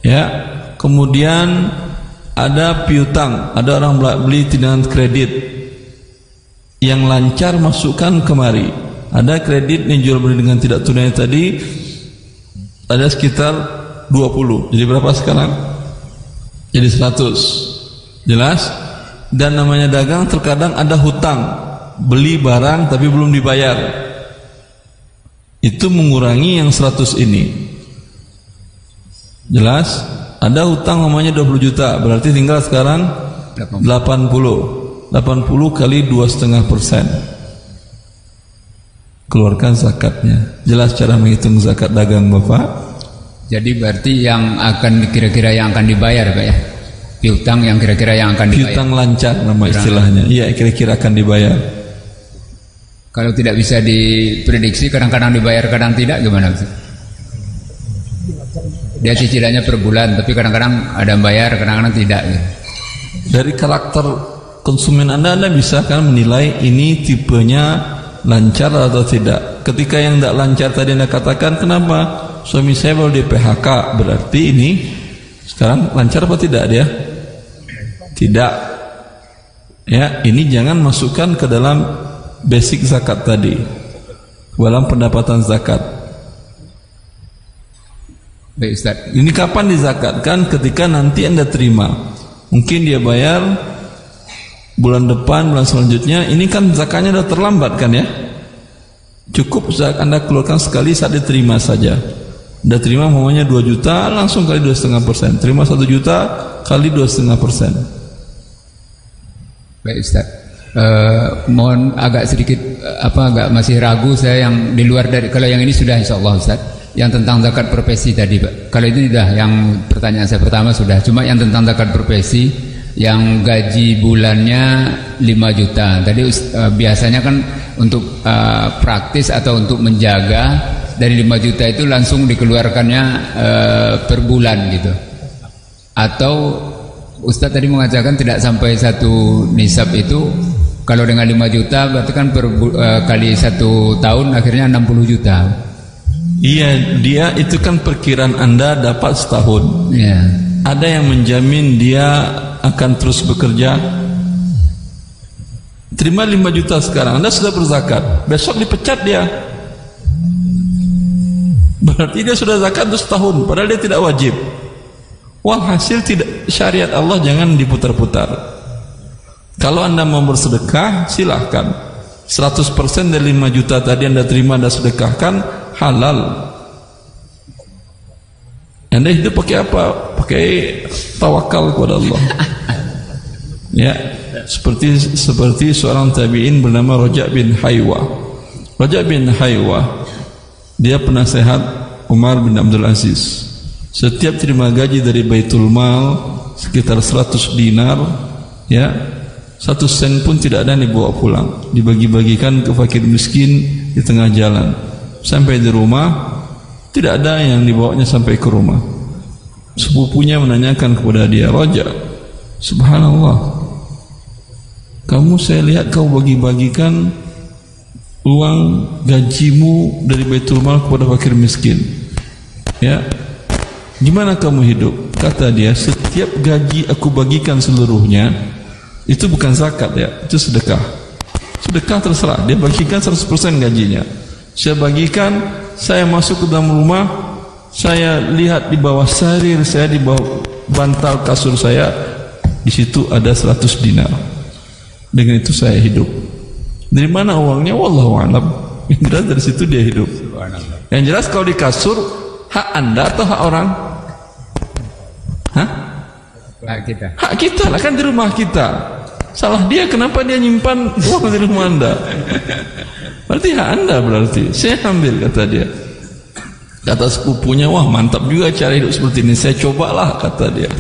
Ya. Kemudian ada piutang, ada orang beli dengan kredit yang lancar masukkan kemari. Ada kredit yang jual beli dengan tidak tunai tadi ada sekitar 20. Jadi berapa sekarang? Jadi 100. Jelas? Dan namanya dagang terkadang ada hutang. Beli barang tapi belum dibayar. Itu mengurangi yang 100 ini. Jelas? Ada hutang namanya 20 juta, berarti tinggal sekarang 80. 80 kali dua setengah persen. Keluarkan zakatnya. Jelas cara menghitung zakat dagang Bapak? Jadi berarti yang akan kira-kira yang akan dibayar Pak ya? Piutang yang kira-kira yang akan dibayar. Piutang lancar nama istilahnya. Iya, kira-kira akan dibayar. Kalau tidak bisa diprediksi kadang-kadang dibayar, kadang tidak gimana? Dia cicilannya per bulan, tapi kadang-kadang ada bayar, kadang-kadang tidak. Gitu. Dari karakter konsumen Anda, Anda bisa kan menilai ini tipenya lancar atau tidak. Ketika yang tidak lancar tadi Anda katakan, kenapa suami saya baru di PHK? Berarti ini sekarang lancar apa tidak dia? Tidak. Ya, ini jangan masukkan ke dalam basic zakat tadi. Dalam pendapatan zakat. Baik Ustaz. Ini kapan dizakatkan? Ketika nanti Anda terima. Mungkin dia bayar bulan depan, bulan selanjutnya. Ini kan zakatnya sudah terlambat kan ya? Cukup Anda keluarkan sekali saat diterima saja. Anda terima maunya 2 juta, langsung kali 2,5 persen. Terima 1 juta, kali 2,5 persen. Baik Ustaz. Uh, mohon agak sedikit uh, apa agak masih ragu saya yang di luar dari kalau yang ini sudah insya Allah Ustaz yang tentang zakat profesi tadi Pak. Kalau itu sudah yang pertanyaan saya pertama sudah. Cuma yang tentang zakat profesi yang gaji bulannya 5 juta. Tadi uh, biasanya kan untuk uh, praktis atau untuk menjaga dari 5 juta itu langsung dikeluarkannya uh, per bulan gitu. Atau Ustadz tadi mengatakan tidak sampai satu nisab itu kalau dengan 5 juta berarti kan per uh, kali satu tahun akhirnya 60 juta. Iya, dia itu kan perkiraan Anda dapat setahun. Iya. Ada yang menjamin dia akan terus bekerja. Terima 5 juta sekarang, Anda sudah berzakat. Besok dipecat dia. Berarti dia sudah zakat untuk setahun, padahal dia tidak wajib. Walhasil tidak syariat Allah jangan diputar-putar. Kalau Anda mau bersedekah, silahkan. 100% dari 5 juta tadi Anda terima Anda sedekahkan halal. Anda hidup pakai apa? Pakai tawakal kepada Allah. Ya, seperti seperti seorang tabi'in bernama Raja bin Haywa. Raja bin Haywa dia penasehat Umar bin Abdul Aziz. Setiap terima gaji dari Baitul Mal sekitar 100 dinar, ya, satu sen pun tidak ada yang dibawa pulang, dibagi-bagikan ke fakir miskin di tengah jalan. Sampai di rumah tidak ada yang dibawanya sampai ke rumah. Sepupunya menanyakan kepada dia, "Raja, subhanallah. Kamu saya lihat kau bagi-bagikan uang gajimu dari Baitul Mal kepada fakir miskin." Ya. Gimana kamu hidup? Kata dia, "Setiap gaji aku bagikan seluruhnya, itu bukan zakat ya, itu sedekah." Sedekah terserah, dia bagikan 100% gajinya saya bagikan, saya masuk ke dalam rumah, saya lihat di bawah sarir saya, di bawah bantal kasur saya, di situ ada 100 dinar. Dengan itu saya hidup. Dari mana uangnya? Wallahu a'lam. Yang jelas dari situ dia hidup. Yang jelas kalau di kasur hak anda atau hak orang? Hah? Hak kita. Hak kita lah kan di rumah kita. Salah dia kenapa dia nyimpan uang di rumah anda? Berarti hak anda berarti. Saya ambil kata dia. Kata sepupunya, wah mantap juga cara hidup seperti ini. Saya cobalah kata dia.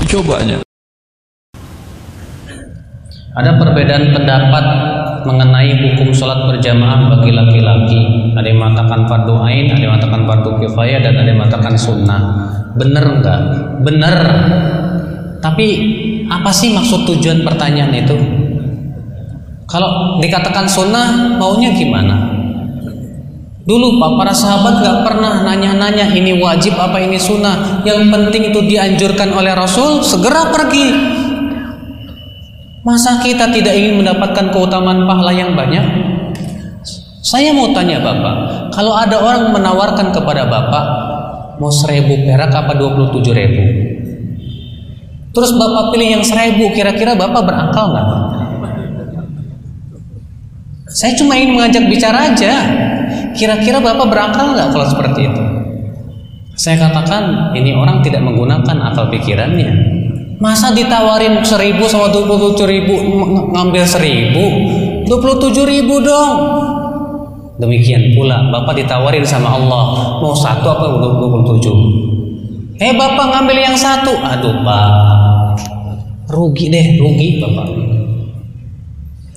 Dicobanya. Ada perbedaan pendapat mengenai hukum sholat berjamaah bagi laki-laki. Ada yang mengatakan fardu ain, ada yang mengatakan fardu kifayah, dan ada yang mengatakan sunnah. Bener enggak? Bener. Tapi apa sih maksud tujuan pertanyaan itu? Kalau dikatakan sunnah, maunya gimana? Dulu Pak, para sahabat nggak pernah nanya-nanya ini wajib apa ini sunnah. Yang penting itu dianjurkan oleh Rasul, segera pergi. Masa kita tidak ingin mendapatkan keutamaan pahala yang banyak? Saya mau tanya Bapak, kalau ada orang menawarkan kepada Bapak mau seribu perak apa 27 ribu? Terus Bapak pilih yang seribu, kira-kira Bapak berakal nggak? Saya cuma ingin mengajak bicara aja. Kira-kira Bapak berakal nggak kalau seperti itu? Saya katakan ini orang tidak menggunakan akal pikirannya. Masa ditawarin seribu sama 27 ribu? Ng- ngambil seribu? 27 ribu dong. Demikian pula Bapak ditawarin sama Allah. Mau satu apa 27 Eh Bapak ngambil yang satu? Aduh Pak Rugi deh rugi Bapak.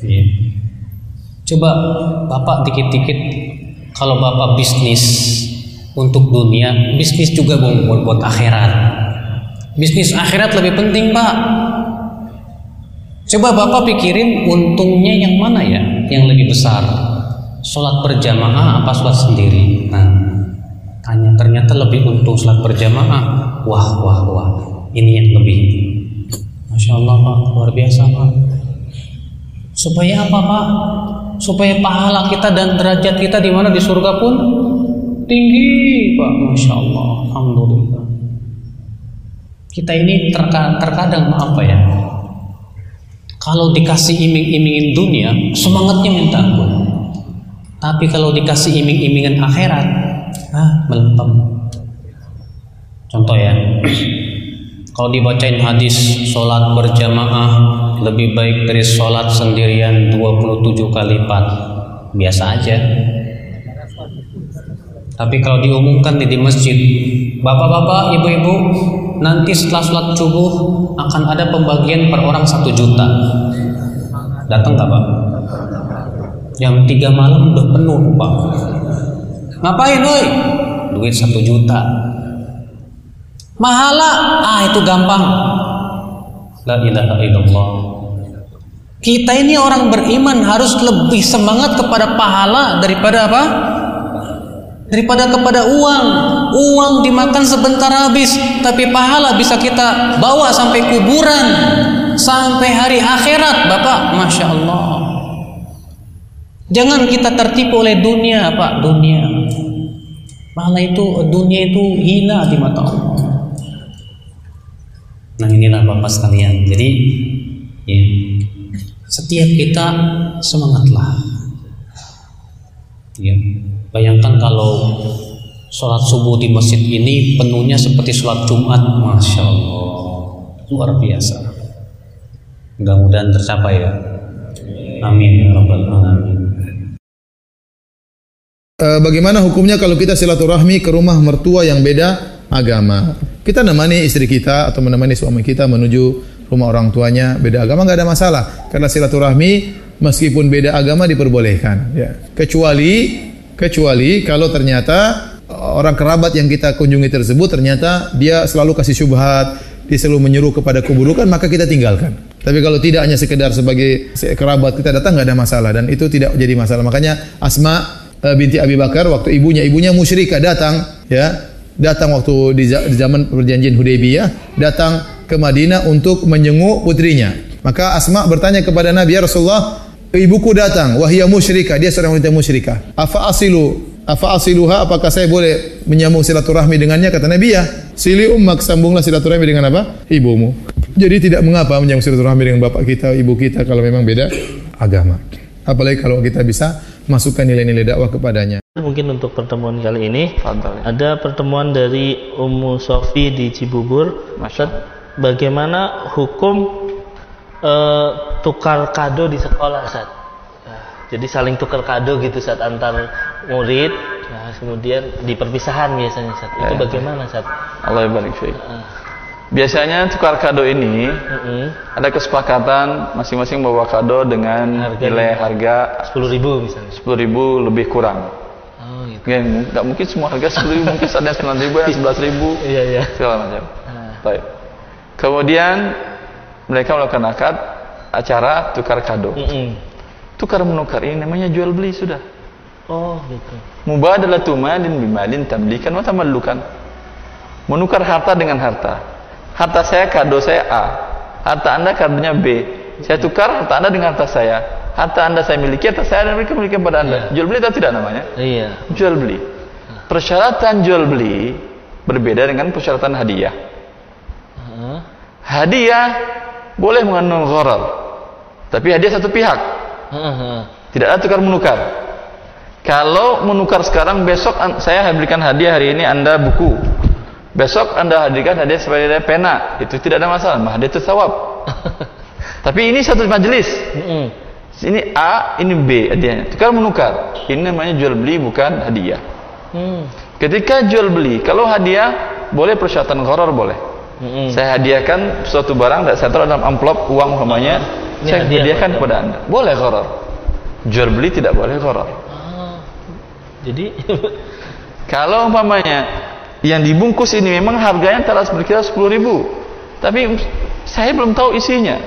Iya. Coba Bapak dikit-dikit. Kalau Bapak bisnis Untuk dunia Bisnis juga buat, buat akhirat Bisnis akhirat lebih penting pak. Coba Bapak pikirin untungnya yang mana ya? Yang lebih besar? Sholat berjamaah apa sholat sendiri? Nah Tanya. Ternyata lebih untung sholat berjamaah. Wah wah wah. Ini yang lebih. Masya Allah Pak. Luar biasa Pak. Supaya apa Pak? Supaya pahala kita dan derajat kita di mana? Di surga pun Tinggi Pak. Masya Allah. Alhamdulillah kita ini terka, terkadang apa ya kalau dikasih iming-imingin dunia semangatnya minta ampun. Tapi kalau dikasih iming-imingan akhirat ah melempem. Contoh ya kalau dibacain hadis sholat berjamaah lebih baik dari sholat sendirian 27 kali lipat. Biasa aja. Tapi kalau diumumkan di, di masjid bapak-bapak ibu-ibu nanti setelah sholat subuh akan ada pembagian per orang satu juta. Datang nggak pak? Jam 3 malam udah penuh pak. Ngapain woi duit satu juta. Mahala? Ah itu gampang. La ilaha illallah. Kita ini orang beriman harus lebih semangat kepada pahala daripada apa daripada kepada uang. Uang dimakan sebentar habis, tapi pahala bisa kita bawa sampai kuburan, sampai hari akhirat, Bapak. Masya Allah. Jangan kita tertipu oleh dunia, Pak. Dunia. Pahala itu, dunia itu hina di mata Allah. Nah inilah Bapak sekalian. Jadi, ya, setiap kita semangatlah. Ya, Bayangkan kalau sholat subuh di masjid ini penuhnya seperti sholat Jumat, masya Allah, luar biasa. Mudah-mudahan tercapai ya. Amin ya. Eh, bagaimana hukumnya kalau kita silaturahmi ke rumah mertua yang beda agama? Kita menemani istri kita atau menemani suami kita menuju rumah orang tuanya beda agama nggak ada masalah karena silaturahmi meskipun beda agama diperbolehkan ya. Kecuali kecuali kalau ternyata orang kerabat yang kita kunjungi tersebut ternyata dia selalu kasih syubhat, dia selalu menyuruh kepada keburukan maka kita tinggalkan. Tapi kalau tidak hanya sekedar sebagai kerabat kita datang nggak ada masalah dan itu tidak jadi masalah. Makanya Asma eh, binti Abi Bakar waktu ibunya ibunya musyrikah datang ya datang waktu di za- di zaman perjanjian Hudaybiyah datang ke Madinah untuk menjenguk putrinya. Maka Asma bertanya kepada Nabi ya Rasulullah, ibuku datang, wahia musyrikah, dia seorang wanita musyrikah. Afa asilu, afa asiluha, apakah saya boleh menyambung silaturahmi dengannya? Kata Nabi ya, sili ummak, sambunglah silaturahmi dengan apa? Ibumu. Jadi tidak mengapa menyambung silaturahmi dengan bapak kita, ibu kita kalau memang beda agama. Apalagi kalau kita bisa masukkan nilai-nilai dakwah kepadanya. Mungkin untuk pertemuan kali ini ada pertemuan dari Ummu Sofi di Cibubur. Ustaz, bagaimana hukum eh, tukar kado di sekolah, Ustaz? Nah, jadi saling tukar kado gitu saat antar murid. Nah, kemudian di perpisahan biasanya, Ustaz. Itu Ya. bagaimana, Ustaz? Allah barik fiik. Biasanya tukar kado ini ada kesepakatan masing-masing bawa kado dengan nilai harga 10.000 misalnya. 10.000 lebih kurang. Oh, gitu. Ya, nggak mungkin semua harga 10.000 mungkin ada yang 9.000 yang 11.000 Iya, iya. segala macam. Baik. Kemudian mereka melakukan akad acara tukar kado. Tukar menukar ini namanya jual beli sudah. Oh, gitu. Mubadalatu malin bimalin tamlikan wa tamallukan. Menukar harta dengan harta. Harta saya kado saya A. Harta Anda kadonya B. Saya tukar harta Anda dengan harta saya. Harta Anda saya miliki, harta saya dan mereka miliki pada Anda. Jual beli atau tidak namanya? Iya. Jual beli. Persyaratan jual beli berbeda dengan persyaratan hadiah. Hadiah boleh mengandung gharar. Tapi hadiah satu pihak. Tidak ada tukar menukar. Kalau menukar sekarang, besok saya berikan hadiah hari ini Anda buku. Besok Anda hadirkan hadiah sebagai pena. Itu tidak ada masalah. Hadiah itu sawab. Tapi ini satu majelis. Ini A, ini B hadiahnya. Tukar menukar. Ini namanya jual beli bukan hadiah. Hmm. Ketika jual beli, kalau hadiah boleh persyaratan gharar boleh. Saya hadiahkan suatu barang, saya taruh dalam amplop uang umpamanya, Ini saya hadiah hadiahkan kepada Anda. Boleh gharar. Jual beli tidak boleh gharar. Jadi Kalau umpamanya yang dibungkus ini memang harganya telah berkira 10 ribu tapi saya belum tahu isinya.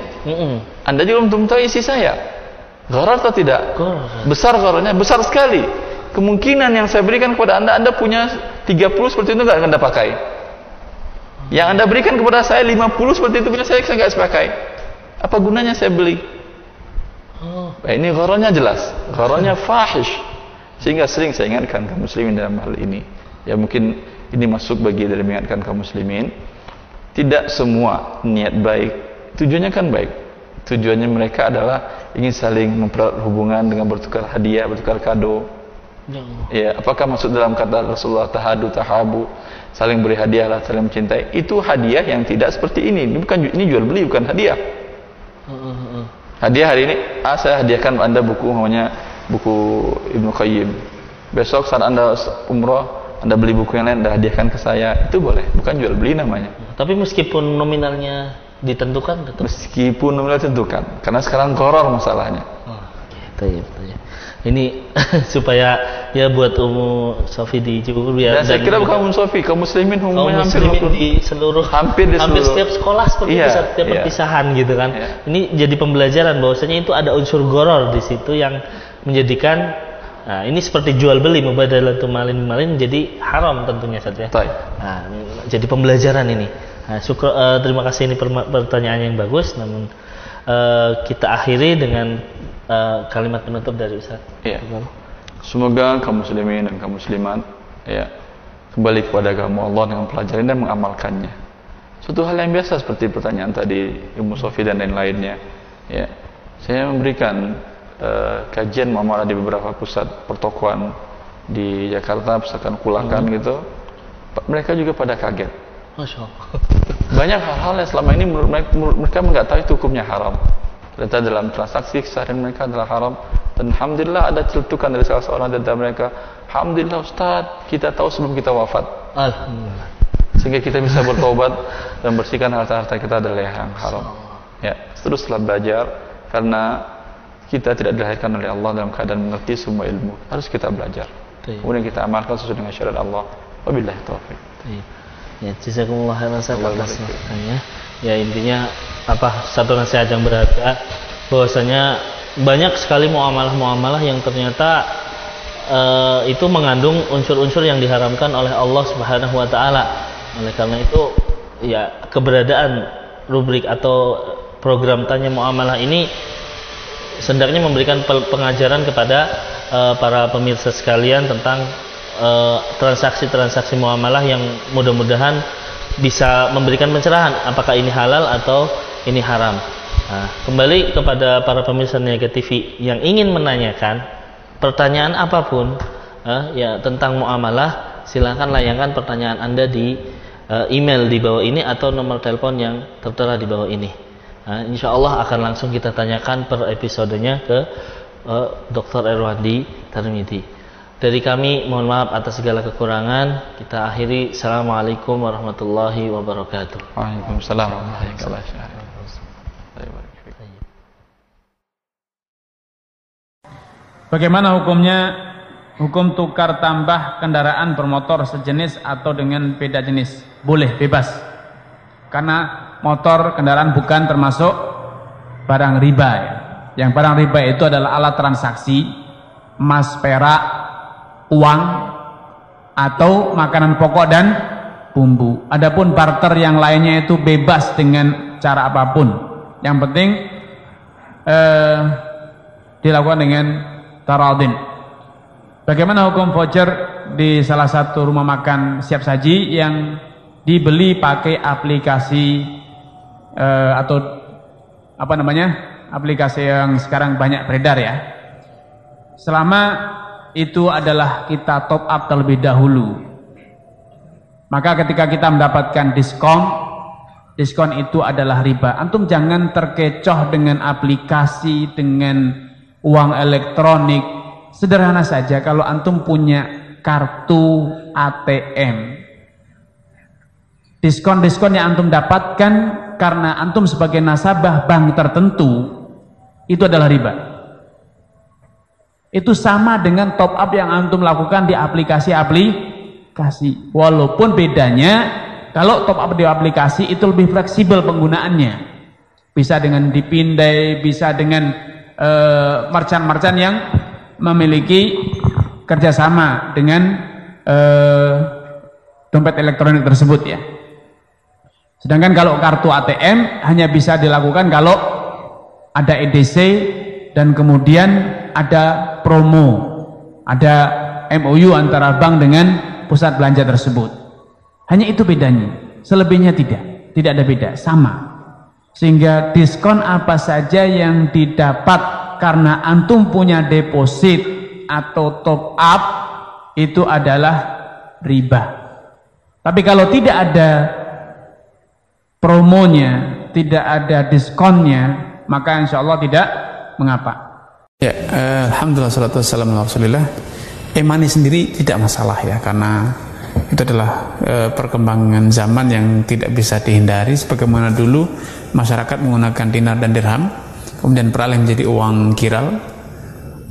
Anda juga belum tahu isi saya. Gharar atau tidak? Besar ghararnya besar sekali. Kemungkinan yang saya berikan kepada anda anda punya 30 seperti itu nggak anda pakai yang anda berikan kepada saya 50 seperti itu punya saya saya nggak pakai apa gunanya saya beli? Nah, ini gharanya jelas. Gharanya fahish. Sehingga sering saya ingatkan kaum muslimin dalam hal ini. Ya mungkin ini masuk bagi dari mengingatkan kaum muslimin. Tidak semua niat baik tujuannya kan baik. Tujuannya mereka adalah ingin saling mempererat hubungan dengan bertukar hadiah bertukar kado ya apakah masuk dalam kata Rasulullah tahadu tahabu saling beri hadiah lah saling mencintai. Itu hadiah yang tidak seperti ini. Ini bukan ini jual beli bukan hadiah. Hadiah hari ini ah saya hadiahkan anda buku namanya buku Ibnu Qayyim. Besok saat anda umroh anda beli buku yang lain anda hadiahkan ke saya. Itu boleh bukan jual beli namanya. Tapi meskipun nominalnya ditentukan tetap? Meskipun nominal ditentukan karena sekarang koror masalahnya. Gitu ya, gitu ya. Ini supaya ya buat umum Sofi di Cibubur biar dan saya kira bukan umum Sofi kaum muslimin kaum umumnya hampir muslimin 50. di seluruh hampir di hampir setiap sekolah seperti Iya, itu setiap iya. perpisahan gitu kan. Ini jadi pembelajaran bahwasanya itu ada unsur goror di situ yang menjadikan Nah, ini seperti jual beli mubadalatul malin malin jadi haram tentunya saja. Nah, jadi pembelajaran ini. Nah, syukur, eh, terima kasih ini pertanyaan yang bagus namun eh, kita akhiri dengan eh, kalimat penutup dari Ustaz. Iya. Semoga kaum muslimin dan kaum muslimat ya kembali kepada agama Allah dengan pelajaran dan mengamalkannya. Suatu hal yang biasa seperti pertanyaan tadi Ibu Sofi dan lain-lainnya. Ya. Saya memberikan eh, kajian muamalah di beberapa pusat pertokoan di Jakarta, pusatkan kulakan gitu. Pa- Mereka juga pada kaget. Masya Allah. Banyak hal-hal yang selama ini menurut mereka, mereka nggak tahu itu hukumnya haram. Ternyata dalam transaksi keseharian mereka adalah haram. Dan Alhamdulillah ada celutukan dari salah seorang di antara mereka. Alhamdulillah Ustaz, kita tahu sebelum kita wafat. Alhamdulillah. Sehingga kita bisa bertobat dan bersihkan harta-harta kita dari yang haram. Ya, teruslah belajar karena kita tidak dilahirkan oleh Allah dalam keadaan mengerti semua ilmu. Harus kita belajar. Kemudian kita amalkan sesuai dengan syariat Allah. Wabillahi taufik. Iya. Ya, jazakumullah khairan atas masukannya. Ya intinya apa satu nasihat yang berharga bahwasanya banyak sekali muamalah-muamalah yang ternyata eh, itu mengandung unsur-unsur yang diharamkan oleh Allah Subhanahu wa taala. Oleh karena itu ya keberadaan rubrik atau program tanya muamalah ini sendaknya memberikan pengajaran kepada eh, para pemirsa sekalian tentang eh, transaksi-transaksi muamalah yang mudah-mudahan bisa memberikan pencerahan apakah ini halal atau ini haram. Nah, kembali kepada para pemirsa Niaga TV yang ingin menanyakan pertanyaan apa pun uh, ya tentang muamalah silahkan layangkan pertanyaan anda di uh, email di bawah ini atau nomor telepon yang tertera di bawah ini uh, insya Allah akan langsung kita tanyakan per episodenya ke uh, Dr. Erwandi Tarmidi dari kami mohon maaf atas segala kekurangan kita akhiri Assalamualaikum warahmatullahi wabarakatuh Waalaikumsalam Bagaimana hukumnya hukum tukar tambah kendaraan bermotor sejenis atau dengan beda jenis? Boleh, bebas. Karena motor kendaraan bukan termasuk barang riba ya. Yang barang riba itu adalah alat transaksi emas, perak, uang atau makanan pokok dan bumbu. Adapun barter yang lainnya itu bebas dengan cara apa pun. Yang penting eh, dilakukan dengan taradin. Bagaimana hukum voucher di salah satu rumah makan siap saji yang dibeli pakai aplikasi eh, atau apa namanya aplikasi yang sekarang banyak beredar ya. Selama itu adalah kita top up terlebih dahulu. Maka ketika kita mendapatkan diskon, diskon itu adalah riba. Antum jangan terkecoh dengan aplikasi, dengan uang elektronik sederhana saja kalau antum punya kartu ATM diskon-diskon yang antum dapatkan karena antum sebagai nasabah bank tertentu itu adalah riba itu sama dengan top up yang antum lakukan di aplikasi-aplikasi walaupun bedanya kalau top up di aplikasi itu lebih fleksibel penggunaannya bisa dengan dipindai bisa dengan Eh, merchant-merchant yang memiliki kerjasama dengan uh, dompet elektronik tersebut ya. Sedangkan kalau kartu ATM hanya bisa dilakukan kalau ada EDC dan kemudian ada promo, ada MOU antara bank dengan pusat belanja tersebut. Hanya itu bedanya. Selebihnya tidak, tidak ada beda, sama. Sehingga diskon apa saja yang didapat karena antum punya deposit atau top up itu adalah riba. Tapi kalau tidak ada promonya, tidak ada diskonnya, maka insya Allah tidak mengapa. Ya, eh, alhamdulillah salatu wassalamu rasulillah. Emani sendiri tidak masalah ya karena itu adalah e, perkembangan zaman yang tidak bisa dihindari. Sebagaimana dulu masyarakat menggunakan dinar dan dirham kemudian beralih menjadi uang kiral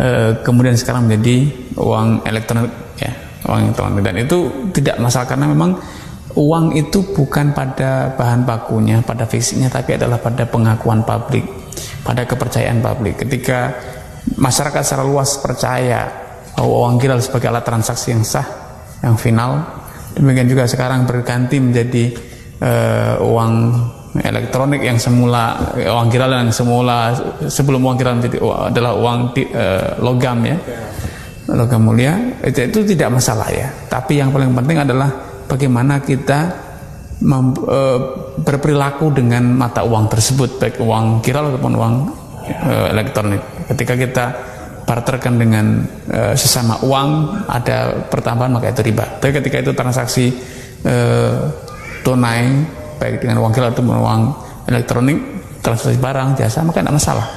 e, kemudian sekarang menjadi uang elektronik ya uang elektronik. Dan itu tidak masalah karena memang uang itu bukan pada bahan bakunya pada fisiknya tapi adalah pada pengakuan publik pada kepercayaan publik. Ketika masyarakat secara luas percaya bahwa uang kiral sebagai alat transaksi yang sah yang final. Demikian juga sekarang berganti menjadi uh, uang elektronik yang semula uang kiral yang semula sebelum uang kiral menjadi adalah uang uh, logam ya. Logam mulia. Itu, itu tidak masalah ya. Tapi yang paling penting adalah bagaimana kita mem, uh, berperilaku dengan mata uang tersebut baik uang kiral ataupun uang uh, elektronik ketika kita barterkan dengan e, sesama uang ada pertambahan maka itu riba. Tapi ketika itu transaksi e, tunai baik dengan uang kilat atau uang elektronik transaksi barang jasa maka tidak masalah.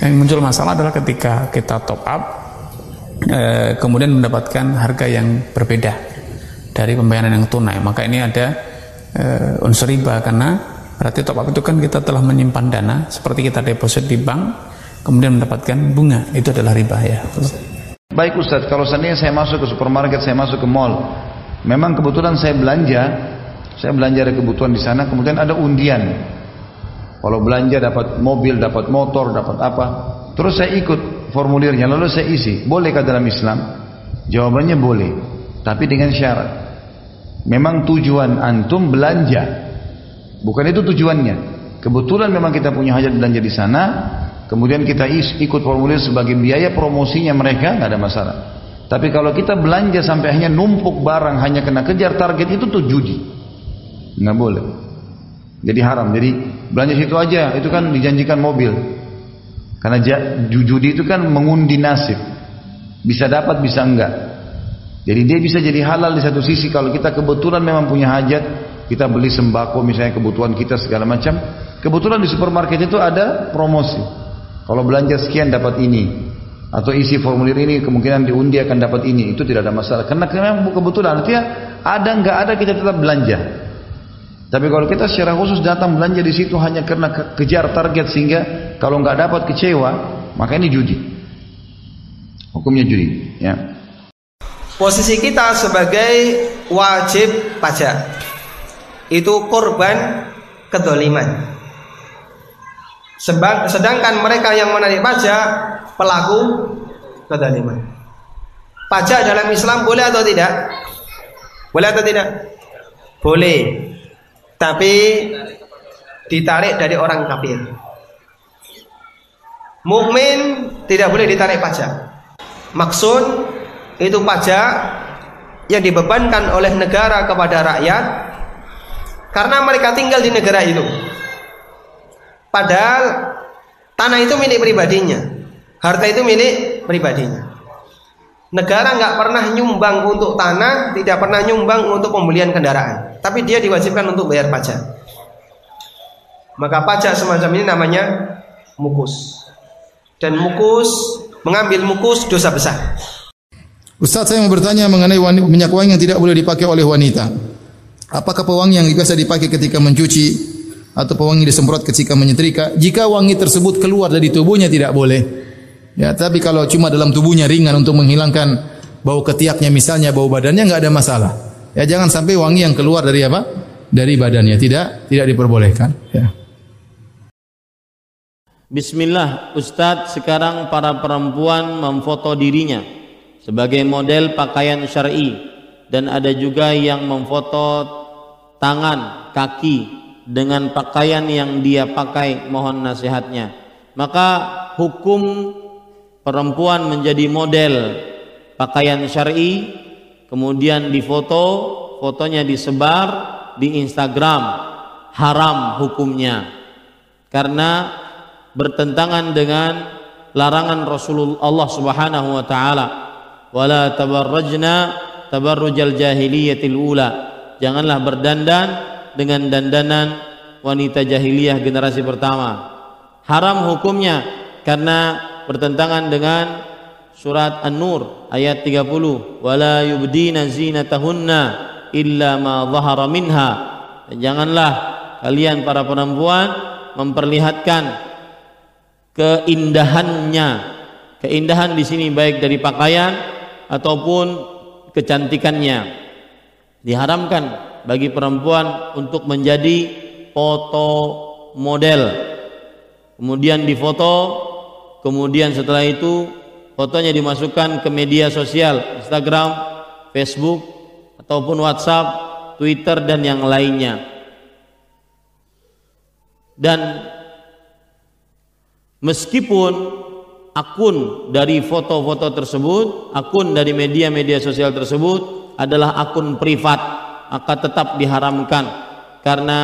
Yang muncul masalah adalah ketika kita top up e, kemudian mendapatkan harga yang berbeda dari pembayaran yang tunai. Maka ini ada e, unsur riba karena berarti top up itu kan kita telah menyimpan dana seperti kita deposit di bank kemudian mendapatkan bunga. Itu adalah riba ya. Baik Ustadz kalau seandainya saya masuk ke supermarket saya masuk ke mall memang kebetulan saya belanja. Saya belanja ada kebutuhan di sana kemudian ada undian. Kalau belanja dapat mobil dapat motor dapat apa terus saya ikut formulirnya lalu saya isi. Bolehkah dalam Islam? Jawabannya boleh tapi dengan syarat. Memang tujuan antum belanja. Bukan itu tujuannya. Kebetulan memang kita punya hajat belanja di sana kemudian kita ikut formulir sebagai biaya promosinya mereka nggak ada masalah. Tapi kalau kita belanja sampai hanya numpuk barang hanya kena kejar target itu tuh judi. Nggak boleh. Jadi haram. Jadi belanja situ aja itu kan dijanjikan mobil. Karena judi itu kan mengundi nasib. Bisa dapat, bisa enggak. Jadi dia bisa jadi halal di satu sisi. Kalau kita kebetulan memang punya hajat, kita beli sembako misalnya kebutuhan kita segala macam. Kebetulan di supermarket itu ada promosi. Kalau belanja sekian dapat ini. Atau isi formulir ini kemungkinan diundi akan dapat ini. Itu tidak ada masalah. Karena memang kebetulan artinya ada enggak ada kita tetap belanja. Tapi kalau kita secara khusus datang belanja di situ hanya karena kejar target sehingga kalau nggak dapat kecewa, maka ini judi. Hukumnya judi, ya. Posisi kita sebagai wajib pajak itu korban kedoliman. Sedangkan mereka yang menarik pajak pelaku kedoliman. Pajak dalam Islam boleh atau tidak? Boleh atau tidak? Boleh tapi ditarik dari orang kafir. Mukmin tidak boleh ditarik pajak. Maksud itu pajak yang dibebankan oleh negara kepada rakyat karena mereka tinggal di negara itu. Padahal tanah itu milik pribadinya, harta itu milik pribadinya. Negara nggak pernah nyumbang untuk tanah, tidak pernah nyumbang untuk pembelian kendaraan, tapi dia diwajibkan untuk bayar pajak. Maka pajak semacam ini namanya mukus. Dan mukus mengambil mukus dosa besar. Ustaz saya mau bertanya mengenai minyak wangi yang tidak boleh dipakai oleh wanita. Apakah pewangi yang biasa dipakai ketika mencuci atau pewangi disemprot ketika menyetrika? Jika wangi tersebut keluar dari tubuhnya tidak boleh. Ya, tapi kalau cuma dalam tubuhnya ringan untuk menghilangkan bau ketiaknya misalnya bau badannya nggak ada masalah. Ya jangan sampai wangi yang keluar dari apa? Dari badannya tidak tidak diperbolehkan. Ya. Bismillah, Ustadz sekarang para perempuan memfoto dirinya sebagai model pakaian syar'i dan ada juga yang memfoto tangan, kaki dengan pakaian yang dia pakai. Mohon nasihatnya. Maka hukum perempuan menjadi model pakaian syar'i kemudian difoto fotonya disebar di Instagram haram hukumnya karena bertentangan dengan larangan Rasulullah Subhanahu wa taala wala tabarrajna tabarrujal jahiliyatil ula janganlah berdandan dengan dandanan wanita jahiliyah generasi pertama. Haram hukumnya karena bertentangan dengan surat An-Nur ayat 30 wala yubdina zinatahunna illa ma dhahara minha. Janganlah kalian para perempuan memperlihatkan keindahannya. Keindahan di sini baik dari pakaian ataupun kecantikannya. Diharamkan bagi perempuan untuk menjadi foto model kemudian difoto kemudian setelah itu fotonya dimasukkan ke media sosial Instagram, Facebook ataupun WhatsApp, Twitter dan yang lainnya. Dan meskipun akun dari foto-foto tersebut, akun dari media-media sosial tersebut adalah akun privat, akan tetap diharamkan. Karena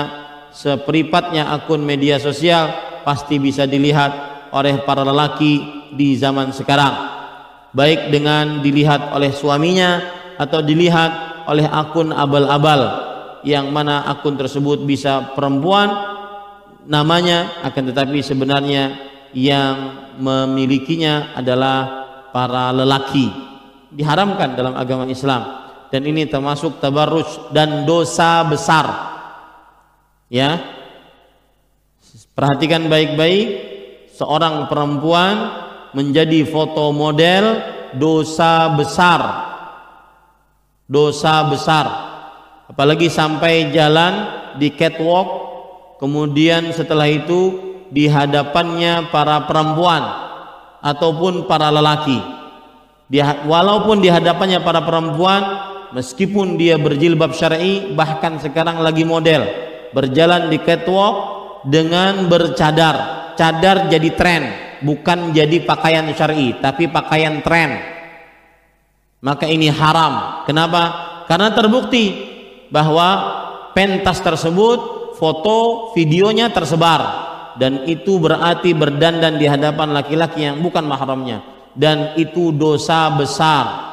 seprivatnya akun media sosial pasti bisa dilihat oleh para lelaki di zaman sekarang. Baik dengan dilihat oleh suaminya atau dilihat oleh akun abal-abal yang mana akun tersebut bisa perempuan namanya akan tetapi sebenarnya yang memilikinya adalah para lelaki. Diharamkan dalam agama Islam dan ini termasuk tabarruj dan dosa besar. Ya. Perhatikan baik-baik seorang perempuan menjadi foto model dosa besar. Dosa besar. Apalagi sampai jalan di catwalk kemudian setelah itu di hadapannya para perempuan ataupun para lelaki. Di, walaupun di hadapannya para perempuan meskipun dia berjilbab syar'i bahkan sekarang lagi model berjalan di catwalk dengan bercadar cadar jadi tren, bukan jadi pakaian syar'i, tapi pakaian tren. Maka ini haram. Kenapa? Karena terbukti bahwa pentas tersebut foto videonya tersebar dan itu berarti berdandan di hadapan laki-laki yang bukan mahramnya. dan itu dosa besar.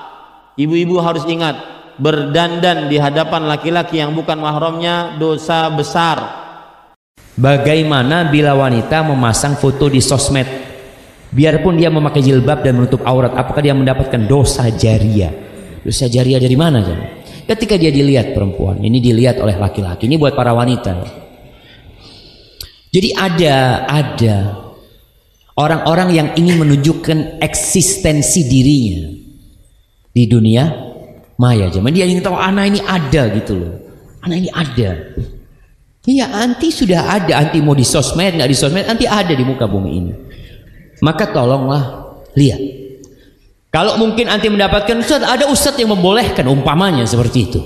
Ibu-ibu harus ingat, berdandan di hadapan laki-laki yang bukan mahramnya dosa besar. Bagaimana bila wanita memasang foto di sosmed? Biarpun dia memakai jilbab dan menutup aurat, apakah dia mendapatkan dosa jariah? Dosa jariah dari mana? Ketika dia dilihat perempuan, ini dilihat oleh laki-laki. Ini buat para wanita. Jadi ada ada orang-orang yang ingin menunjukkan eksistensi dirinya di dunia maya. Zaman dia ingin tahu anak ini ada gitu loh. Anak ini ada. Iya, anti sudah ada, anti mau di sosmed, nggak di sosmed, anti ada di muka bumi ini. Maka tolonglah lihat. Kalau mungkin anti mendapatkan ustaz, ada ustaz yang membolehkan umpamanya seperti itu.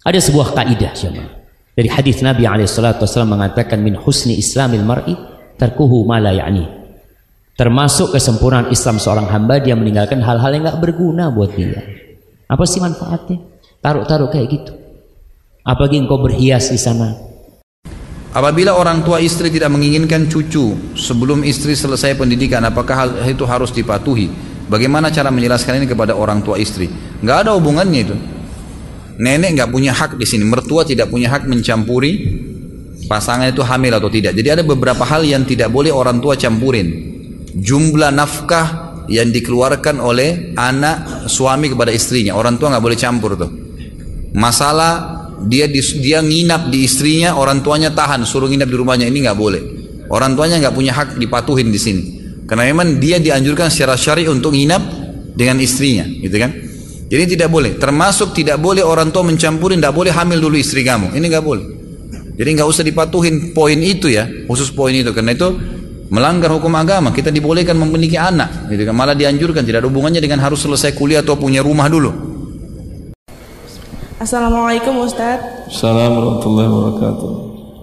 Ada sebuah kaidah jemaah. Dari hadis Nabi SAW mengatakan min husni islamil mar'i tarkuhu ma la. Termasuk kesempurnaan Islam seorang hamba dia meninggalkan hal-hal yang nggak berguna buat dia. Apa sih manfaatnya? Taruh-taruh kayak gitu. Apalagi engkau berhias di sana, Apabila orang tua istri tidak menginginkan cucu sebelum istri selesai pendidikan, apakah hal itu harus dipatuhi? Bagaimana cara menjelaskan ini kepada orang tua istri? Nggak ada hubungannya itu. Nenek nggak punya hak di sini, mertua tidak punya hak mencampuri pasangan itu hamil atau tidak. Jadi ada beberapa hal yang tidak boleh orang tua campurin. Jumlah nafkah yang dikeluarkan oleh anak suami kepada istrinya, orang tua nggak boleh campur tuh. Masalah dia dia nginap di istrinya, orang tuanya tahan suruh nginap di rumahnya ini nggak boleh. Orang tuanya nggak punya hak dipatuhin di sini. Karena memang dia dianjurkan secara syari untuk nginap dengan istrinya, gitu kan? Jadi tidak boleh. Termasuk tidak boleh orang tua mencampuri, tidak boleh hamil dulu istri kamu. Ini nggak boleh. Jadi nggak usah dipatuhin poin itu ya, khusus poin itu. Karena itu melanggar hukum agama. Kita dibolehkan memiliki anak, gitu kan? Malah dianjurkan tidak ada hubungannya dengan harus selesai kuliah atau punya rumah dulu. Assalamualaikum Ustadz. Assalamualaikum warahmatullahi wabarakatuh.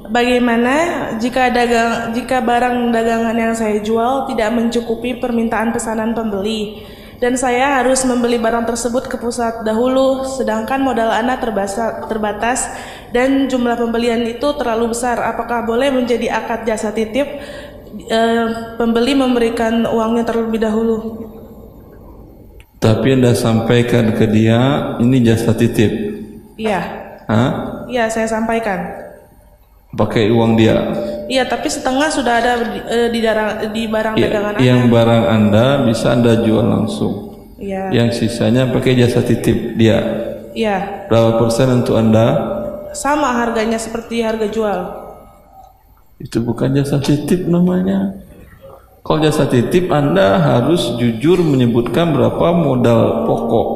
Bagaimana jika dagang jika barang dagangan yang saya jual tidak mencukupi permintaan pesanan pembeli dan saya harus membeli barang tersebut ke pusat dahulu sedangkan modal anak terbasa, terbatas dan jumlah pembelian itu terlalu besar apakah boleh menjadi akad jasa titip e, pembeli memberikan uangnya terlebih dahulu tapi anda sampaikan ke dia ini jasa titip Iya. Hah? Iya, saya sampaikan. Pakai uang dia. Iya, tapi setengah sudah ada di, eh, di, darang, di barang ya, dagangan Yang Anda. barang Anda bisa Anda jual langsung. Iya. Yang sisanya pakai jasa titip dia. Iya. Berapa persen untuk Anda? Sama harganya seperti harga jual. Itu bukan jasa titip namanya. Kalau jasa titip Anda harus jujur menyebutkan berapa modal pokok.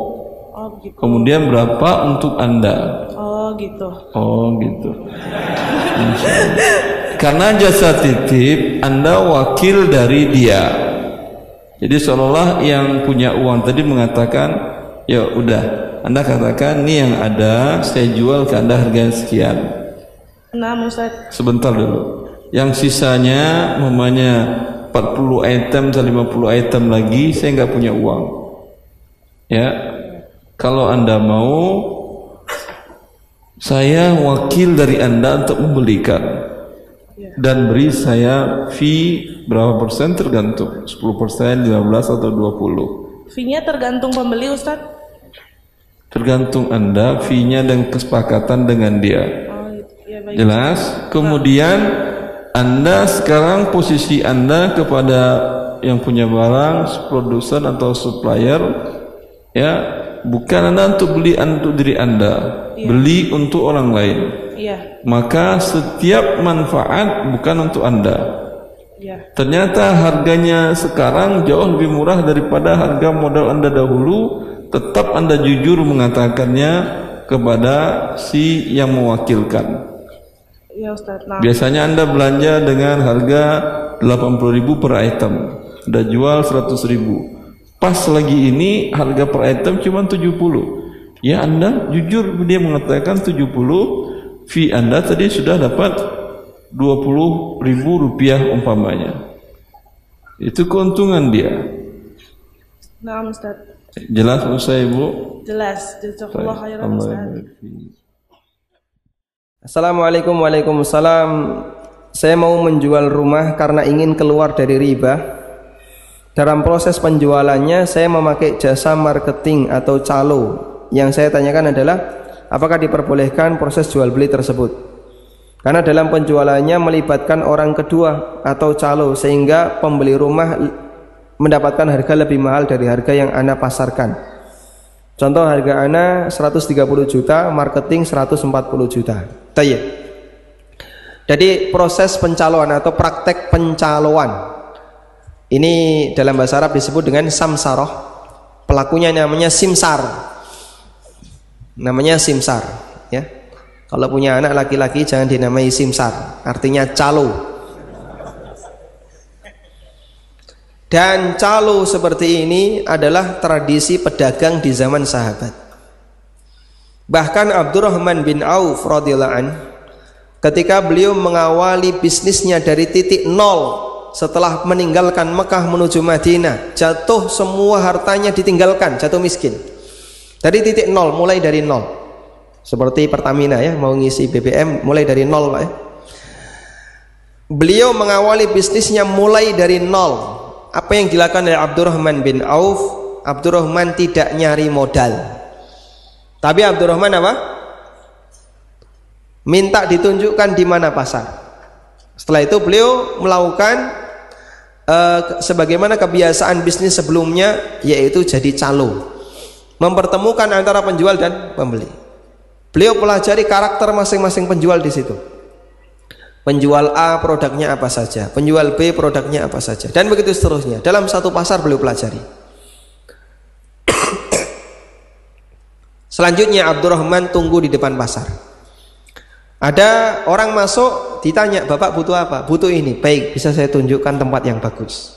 Oh, gitu. Kemudian berapa untuk Anda? Oh, gitu. Oh, gitu. Karena jasa titip Anda wakil dari dia. Jadi seolah-olah yang punya uang tadi mengatakan, ya udah, Anda katakan ini yang ada, saya jual ke Anda harga sekian. Nah, Ustaz. Sebentar dulu. Yang sisanya mamanya 40 item atau 50 item lagi saya nggak punya uang. Ya. Kalau Anda mau saya wakil dari Anda untuk membelikan dan beri saya fee berapa persen tergantung 10 persen, 15 atau 20 Fee-nya tergantung pembeli, Ustaz. tergantung Anda fee-nya dan kesepakatan dengan dia Ya, baik. jelas kemudian Anda sekarang posisi Anda kepada yang punya barang produsen atau supplier ya bukan Anda untuk beli untuk diri Anda beli untuk orang lain. Iya. maka setiap manfaat bukan untuk Anda. Iya. ternyata harganya sekarang jauh lebih murah daripada harga modal Anda dahulu. Tetap Anda jujur mengatakannya kepada si yang mewakilkan Iya, Ustaz. Nah, biasanya Anda belanja dengan harga 80.000 per item. Anda jual 100.000 pas lagi ini harga per item cuma 70 ya Anda jujur dia mengatakan 70 fee Anda tadi sudah dapat 20 ribu rupiah umpamanya. Itu keuntungan dia. Nah Ustaz. jelas saya ibu Jelas. Jazakallah khairan, Ustaz. Assalamualaikum Waalaikumsalam Saya mau menjual rumah karena ingin keluar dari riba Dalam proses penjualannya saya memakai jasa marketing atau calo. Yang saya tanyakan adalah apakah diperbolehkan proses jual beli tersebut? Karena dalam penjualannya melibatkan orang kedua atau calo sehingga pembeli rumah mendapatkan harga lebih mahal dari harga yang Anda pasarkan. Contoh harga Anda 130 juta, marketing 140 juta. Tayyib. Jadi proses pencaloan atau praktek pencaloan ini dalam bahasa Arab disebut dengan samsaroh. Pelakunya namanya simsar. Namanya simsar, ya. Kalau punya anak laki-laki jangan dinamai simsar, artinya calo. Dan calo seperti ini adalah tradisi pedagang di zaman sahabat. Bahkan Abdurrahman bin Auf radhiyallahu an ketika beliau mengawali bisnisnya dari titik nol setelah meninggalkan Mekah menuju Madinah jatuh semua hartanya ditinggalkan jatuh miskin. Dari titik nol mulai dari nol. Seperti Pertamina ya mau ngisi BBM mulai dari nol Pak ya. Beliau mengawali bisnisnya mulai dari nol. Apa yang dilakukan oleh Abdurrahman bin Auf? Abdurrahman tidak nyari modal tapi Abdurrahman apa minta ditunjukkan di mana pasar setelah itu beliau melakukan uh, sebagaimana kebiasaan bisnis sebelumnya yaitu jadi calo. Mempertemukan antara penjual dan pembeli. Beliau pelajari karakter masing-masing penjual di situ. Penjual A produknya apa saja, penjual B produknya apa saja dan begitu seterusnya. Dalam satu pasar beliau pelajari. Selanjutnya Abdurrahman tunggu di depan pasar. Ada orang masuk ditanya, "Bapak butuh apa?" "Butuh ini." "Baik, bisa saya tunjukkan tempat yang bagus."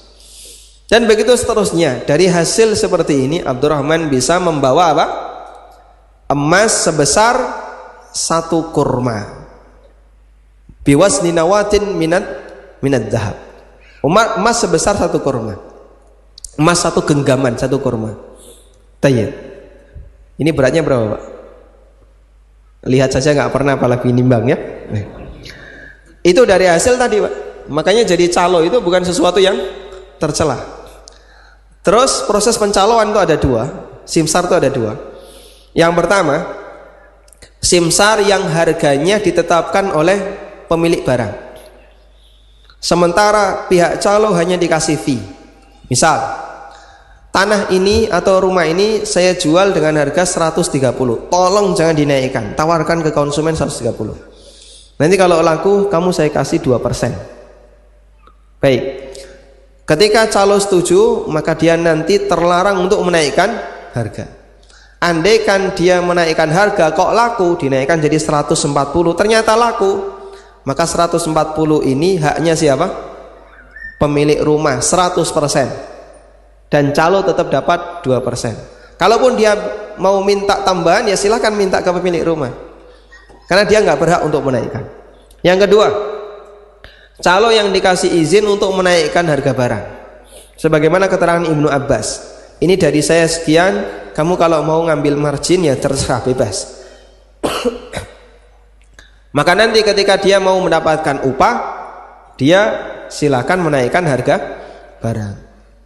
Dan begitu seterusnya. Dari hasil seperti ini Abdurrahman bisa membawa apa? Emas sebesar satu kurma. Biwas ninawatin minat minat dahab. Emas sebesar satu kurma. Emas satu genggaman, satu kurma. Tanya. Ini beratnya berapa, Pak? Lihat saja nggak pernah apalagi nimbang ya. Itu dari hasil tadi, Pak. Makanya jadi calo itu bukan sesuatu yang tercela. Terus proses pencaloan itu ada dua, simsar itu ada dua. Yang pertama, simsar yang harganya ditetapkan oleh pemilik barang. Sementara pihak calo hanya dikasih fee. Misal, tanah ini atau rumah ini saya jual dengan harga 130 tolong jangan dinaikkan. Tawarkan ke konsumen 130 nanti kalau laku kamu saya kasih 2% baik. Ketika calo setuju maka dia nanti terlarang untuk menaikkan harga. Andaikan dia menaikkan harga kok laku? Dinaikkan jadi 140 ternyata laku. Maka 140 ini haknya siapa? Pemilik rumah 100% dan calo tetap dapat 2%. Kalaupun dia mau minta tambahan ya silahkan minta ke pemilik rumah. Karena dia nggak berhak untuk menaikkan. Yang kedua, calo yang dikasih izin untuk menaikkan harga barang. Sebagaimana keterangan Ibnu Abbas. Ini dari saya sekian, kamu kalau mau ngambil margin ya terserah bebas. Maka nanti ketika dia mau mendapatkan upah, dia silakan menaikkan harga barang.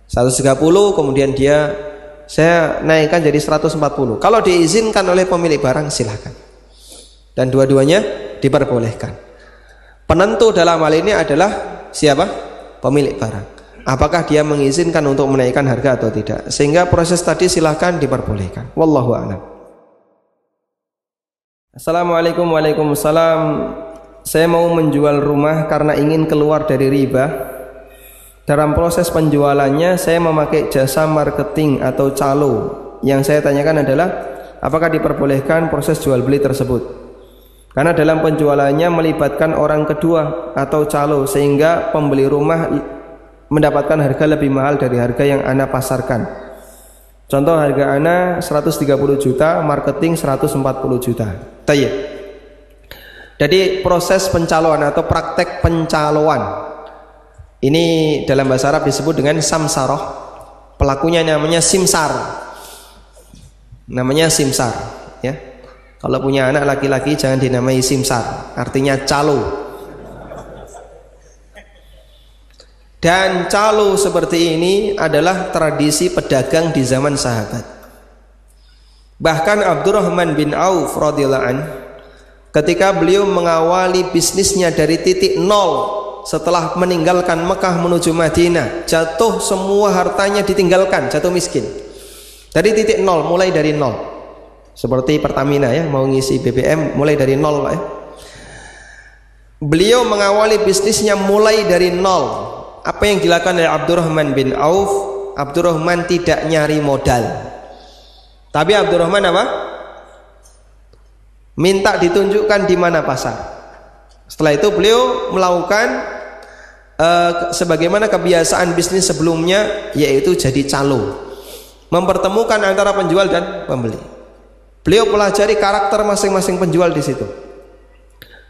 130 kemudian dia saya naikkan jadi 140 kalau diizinkan oleh pemilik barang silahkan. Dan dua-duanya diperbolehkan. Penentu dalam hal ini adalah siapa? pemilik barang. Apakah dia mengizinkan untuk menaikkan harga atau tidak? Sehingga proses tadi silahkan diperbolehkan. Wallahu a'lam. Assalamualaikum Waalaikumsalam saya mau menjual rumah karena ingin keluar dari riba dalam proses penjualannya saya memakai jasa marketing atau calo. Yang saya tanyakan adalah apakah diperbolehkan proses jual beli tersebut? Karena dalam penjualannya melibatkan orang kedua atau calo sehingga pembeli rumah mendapatkan harga lebih mahal dari harga yang Anda pasarkan. Contoh harga Anda 130 juta, marketing 140 juta. Jadi proses pencaloan atau praktek pencaloan ini dalam bahasa Arab disebut dengan samsaroh. Pelakunya namanya simsar. Namanya simsar, ya. Kalau punya anak laki-laki jangan dinamai simsar, artinya calo. Dan calo seperti ini adalah tradisi pedagang di zaman sahabat. Bahkan Abdurrahman bin Auf radhiyallahu ketika beliau mengawali bisnisnya dari titik nol setelah meninggalkan Mekah menuju Madinah, jatuh semua hartanya ditinggalkan, jatuh miskin. Dari titik nol, mulai dari nol. Seperti Pertamina ya, mau ngisi BBM mulai dari nol Pak ya. Beliau mengawali bisnisnya mulai dari nol, apa yang dilakukan oleh Abdurrahman bin Auf Abdurrahman tidak nyari modal tapi Abdurrahman apa? minta ditunjukkan di mana pasar setelah itu beliau melakukan uh, sebagaimana kebiasaan bisnis sebelumnya yaitu jadi calo mempertemukan antara penjual dan pembeli beliau pelajari karakter masing-masing penjual di situ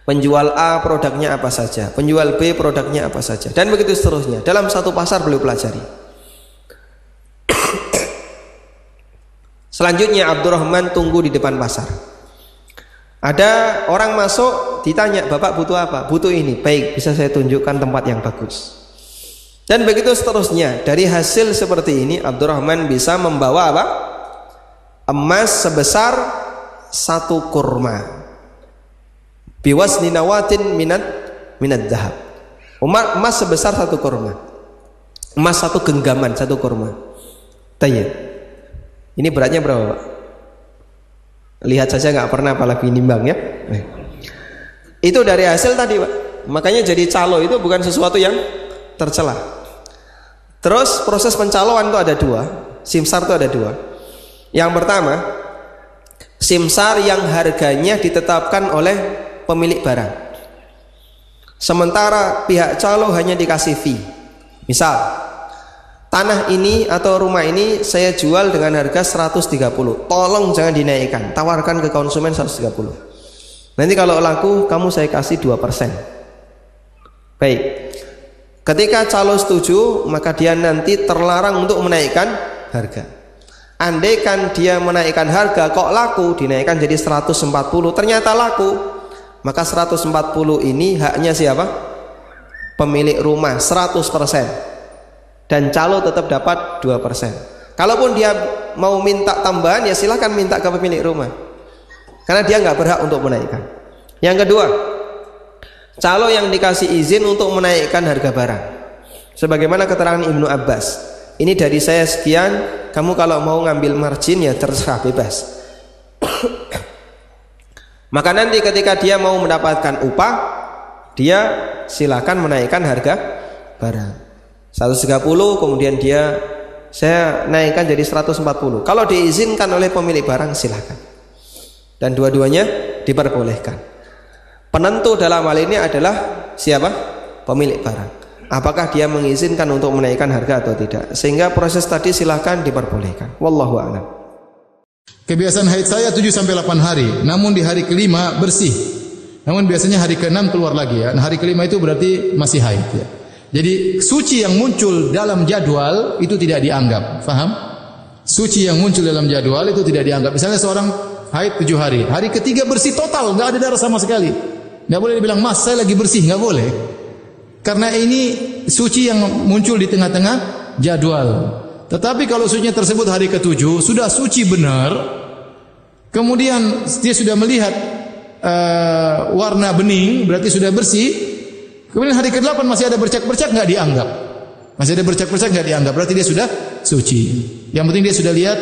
Penjual A produknya apa saja, penjual B produknya apa saja, dan begitu seterusnya. Dalam satu pasar beliau pelajari. Selanjutnya Abdurrahman tunggu di depan pasar. Ada orang masuk ditanya, "Bapak butuh apa?" "Butuh ini." "Baik, bisa saya tunjukkan tempat yang bagus." Dan begitu seterusnya. Dari hasil seperti ini Abdurrahman bisa membawa apa? Emas sebesar satu kurma biwasni nawatin minat minat dahab emas sebesar satu kurma emas satu genggaman satu kurma tanya ini beratnya berapa pak lihat saja nggak pernah apalagi nimbang ya eh. itu dari hasil tadi pak makanya jadi calo itu bukan sesuatu yang tercela terus proses pencaloan itu ada dua simsar itu ada dua yang pertama simsar yang harganya ditetapkan oleh pemilik barang. Sementara pihak calo hanya dikasih fee. Misal, tanah ini atau rumah ini saya jual dengan harga 130. Tolong jangan dinaikkan, tawarkan ke konsumen 130. Nanti kalau laku kamu saya kasih 2%. Baik. Ketika calo setuju, maka dia nanti terlarang untuk menaikkan harga. Andaikan dia menaikkan harga kok laku dinaikkan jadi 140 ternyata laku maka 140 ini haknya siapa? Pemilik rumah 100% dan calo tetap dapat 2%. Kalaupun dia mau minta tambahan ya silahkan minta ke pemilik rumah. Karena dia nggak berhak untuk menaikkan. Yang kedua, calo yang dikasih izin untuk menaikkan harga barang. Sebagaimana keterangan Ibnu Abbas. Ini dari saya sekian, kamu kalau mau ngambil margin ya terserah bebas. Maka nanti ketika dia mau mendapatkan upah, dia silakan menaikkan harga barang. 130 kemudian dia saya naikkan jadi 140. Kalau diizinkan oleh pemilik barang silakan. Dan dua-duanya diperbolehkan. Penentu dalam hal ini adalah siapa? Pemilik barang. Apakah dia mengizinkan untuk menaikkan harga atau tidak? Sehingga proses tadi silakan diperbolehkan. Wallahu a'lam. Kebiasaan haid saya 7 sampai 8 hari, namun di hari kelima bersih. Namun biasanya hari ke-6 keluar lagi ya. Nah, hari kelima itu berarti masih haid ya. Jadi suci yang muncul dalam jadwal itu tidak dianggap. Faham? Suci yang muncul dalam jadwal itu tidak dianggap. Misalnya seorang haid 7 hari, hari ketiga bersih total, nggak ada darah sama sekali. Nggak boleh dibilang, "Mas, saya lagi bersih." nggak boleh. Karena ini suci yang muncul di tengah-tengah jadwal. Tetapi kalau sucinya tersebut hari ketujuh sudah suci benar, kemudian dia sudah melihat uh, warna bening, berarti sudah bersih. Kemudian hari ke-8 masih ada bercak-bercak nggak dianggap. Masih ada bercak-bercak nggak dianggap, berarti dia sudah suci. Yang penting dia sudah lihat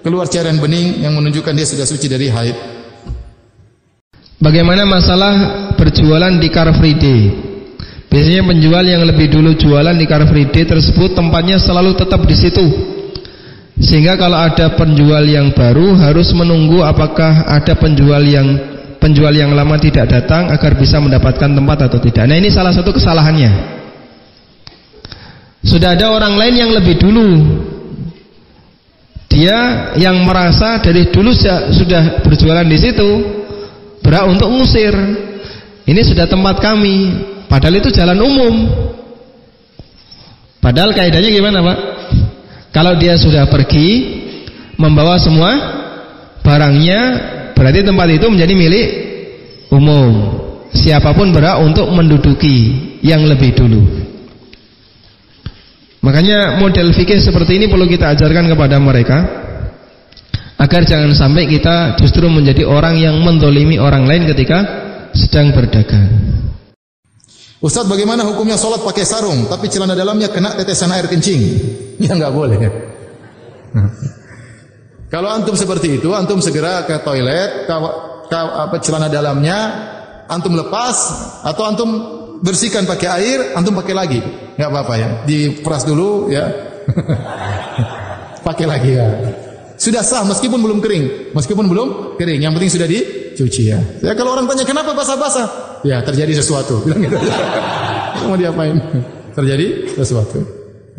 keluar cairan bening yang menunjukkan dia sudah suci dari haid. Bagaimana masalah berjualan di Car Free Day? Biasanya penjual yang lebih dulu jualan di Car Free Day tersebut tempatnya selalu tetap di situ. Sehingga kalau ada penjual yang baru harus menunggu apakah ada penjual yang penjual yang lama tidak datang agar bisa mendapatkan tempat atau tidak. Nah, ini salah satu kesalahannya. Sudah ada orang lain yang lebih dulu. Dia yang merasa dari dulu sudah berjualan di situ berhak untuk ngusir. Ini sudah tempat kami. Padahal itu jalan umum. Padahal kaidahnya gimana Pak? Kalau dia sudah pergi membawa semua barangnya, berarti tempat itu menjadi milik umum. Siapa pun berhak untuk menduduki yang lebih dulu. Makanya model fikih seperti ini perlu kita ajarkan kepada mereka agar jangan sampai kita justru menjadi orang yang mendolimi orang lain ketika sedang berdagang. Ustaz bagaimana hukumnya sholat pakai sarung tapi celana dalamnya kena tetesan air kencing? Ya nggak boleh. Kalau antum seperti itu, antum segera ke toilet, ke, ke apa celana dalamnya antum lepas atau antum bersihkan pakai air, antum pakai lagi. nggak apa-apa ya. Diperas dulu ya. pakai lagi ya. Sudah sah meskipun belum kering. Meskipun belum kering, yang penting sudah dicuci ya. Ya kalau orang tanya kenapa basah-basah? Ya terjadi sesuatu. Bilang gitu. Mau diapain? Terjadi sesuatu.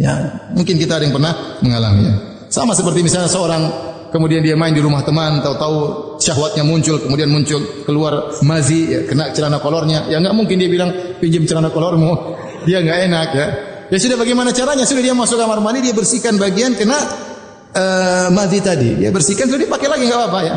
Ya, mungkin kita ada yang pernah mengalaminya. Sama seperti misalnya seorang kemudian dia main di rumah teman, tahu-tahu syahwatnya muncul, kemudian muncul keluar mazi, ya, kena celana kolornya, ya nggak mungkin dia bilang pinjam celana kolormu, dia nggak enak ya. Ya sudah bagaimana caranya? Sudah dia masuk kamar mandi, dia bersihkan bagian kena uh, mazi tadi, dia bersihkan, sudah dipakai lagi nggak apa-apa ya.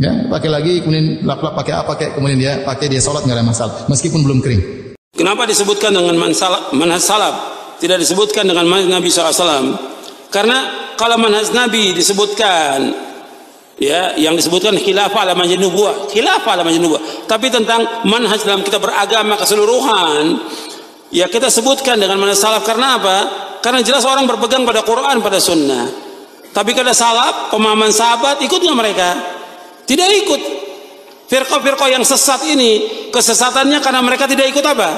Ya, pakai lagi, kemudian lap-lap pakai apa, kayak kemudian dia pakai dia sholat nggak ada masalah, meskipun belum kering. Kenapa disebutkan dengan manhaj salaf? Tidak disebutkan dengan Nabi SAW. Karena kalau manhaj Nabi disebutkan ya yang disebutkan khilafah ala manhaj nubuwah, khilafah ala manhaj nubuwah. Tapi tentang manhaj dalam kita beragama keseluruhan ya kita sebutkan dengan manhaj salaf karena apa? Karena jelas orang berpegang pada Quran pada sunnah. Tapi kalau salaf, pemahaman sahabat ikut nggak mereka? Tidak ikut. Firqah-firqah yang sesat ini kesesatannya karena mereka tidak ikut apa?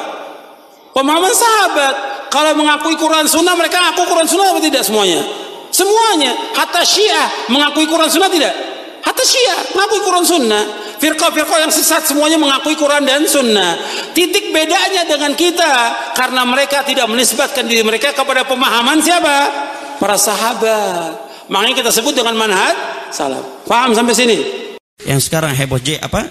Pemahaman sahabat. Kalau mengakui Quran Sunnah, mereka ngaku Quran Sunnah atau tidak semuanya? Semuanya. Hatta Syiah mengakui Quran Sunnah tidak? Hatta Syiah mengakui Quran Sunnah. Firqah-firqah yang sesat semuanya mengakui Quran dan Sunnah. Titik bedanya dengan kita karena mereka tidak menisbatkan diri mereka kepada pemahaman siapa? Para sahabat. Makanya kita sebut dengan manhaj salaf. Paham sampai sini? Yang sekarang heboh J apa?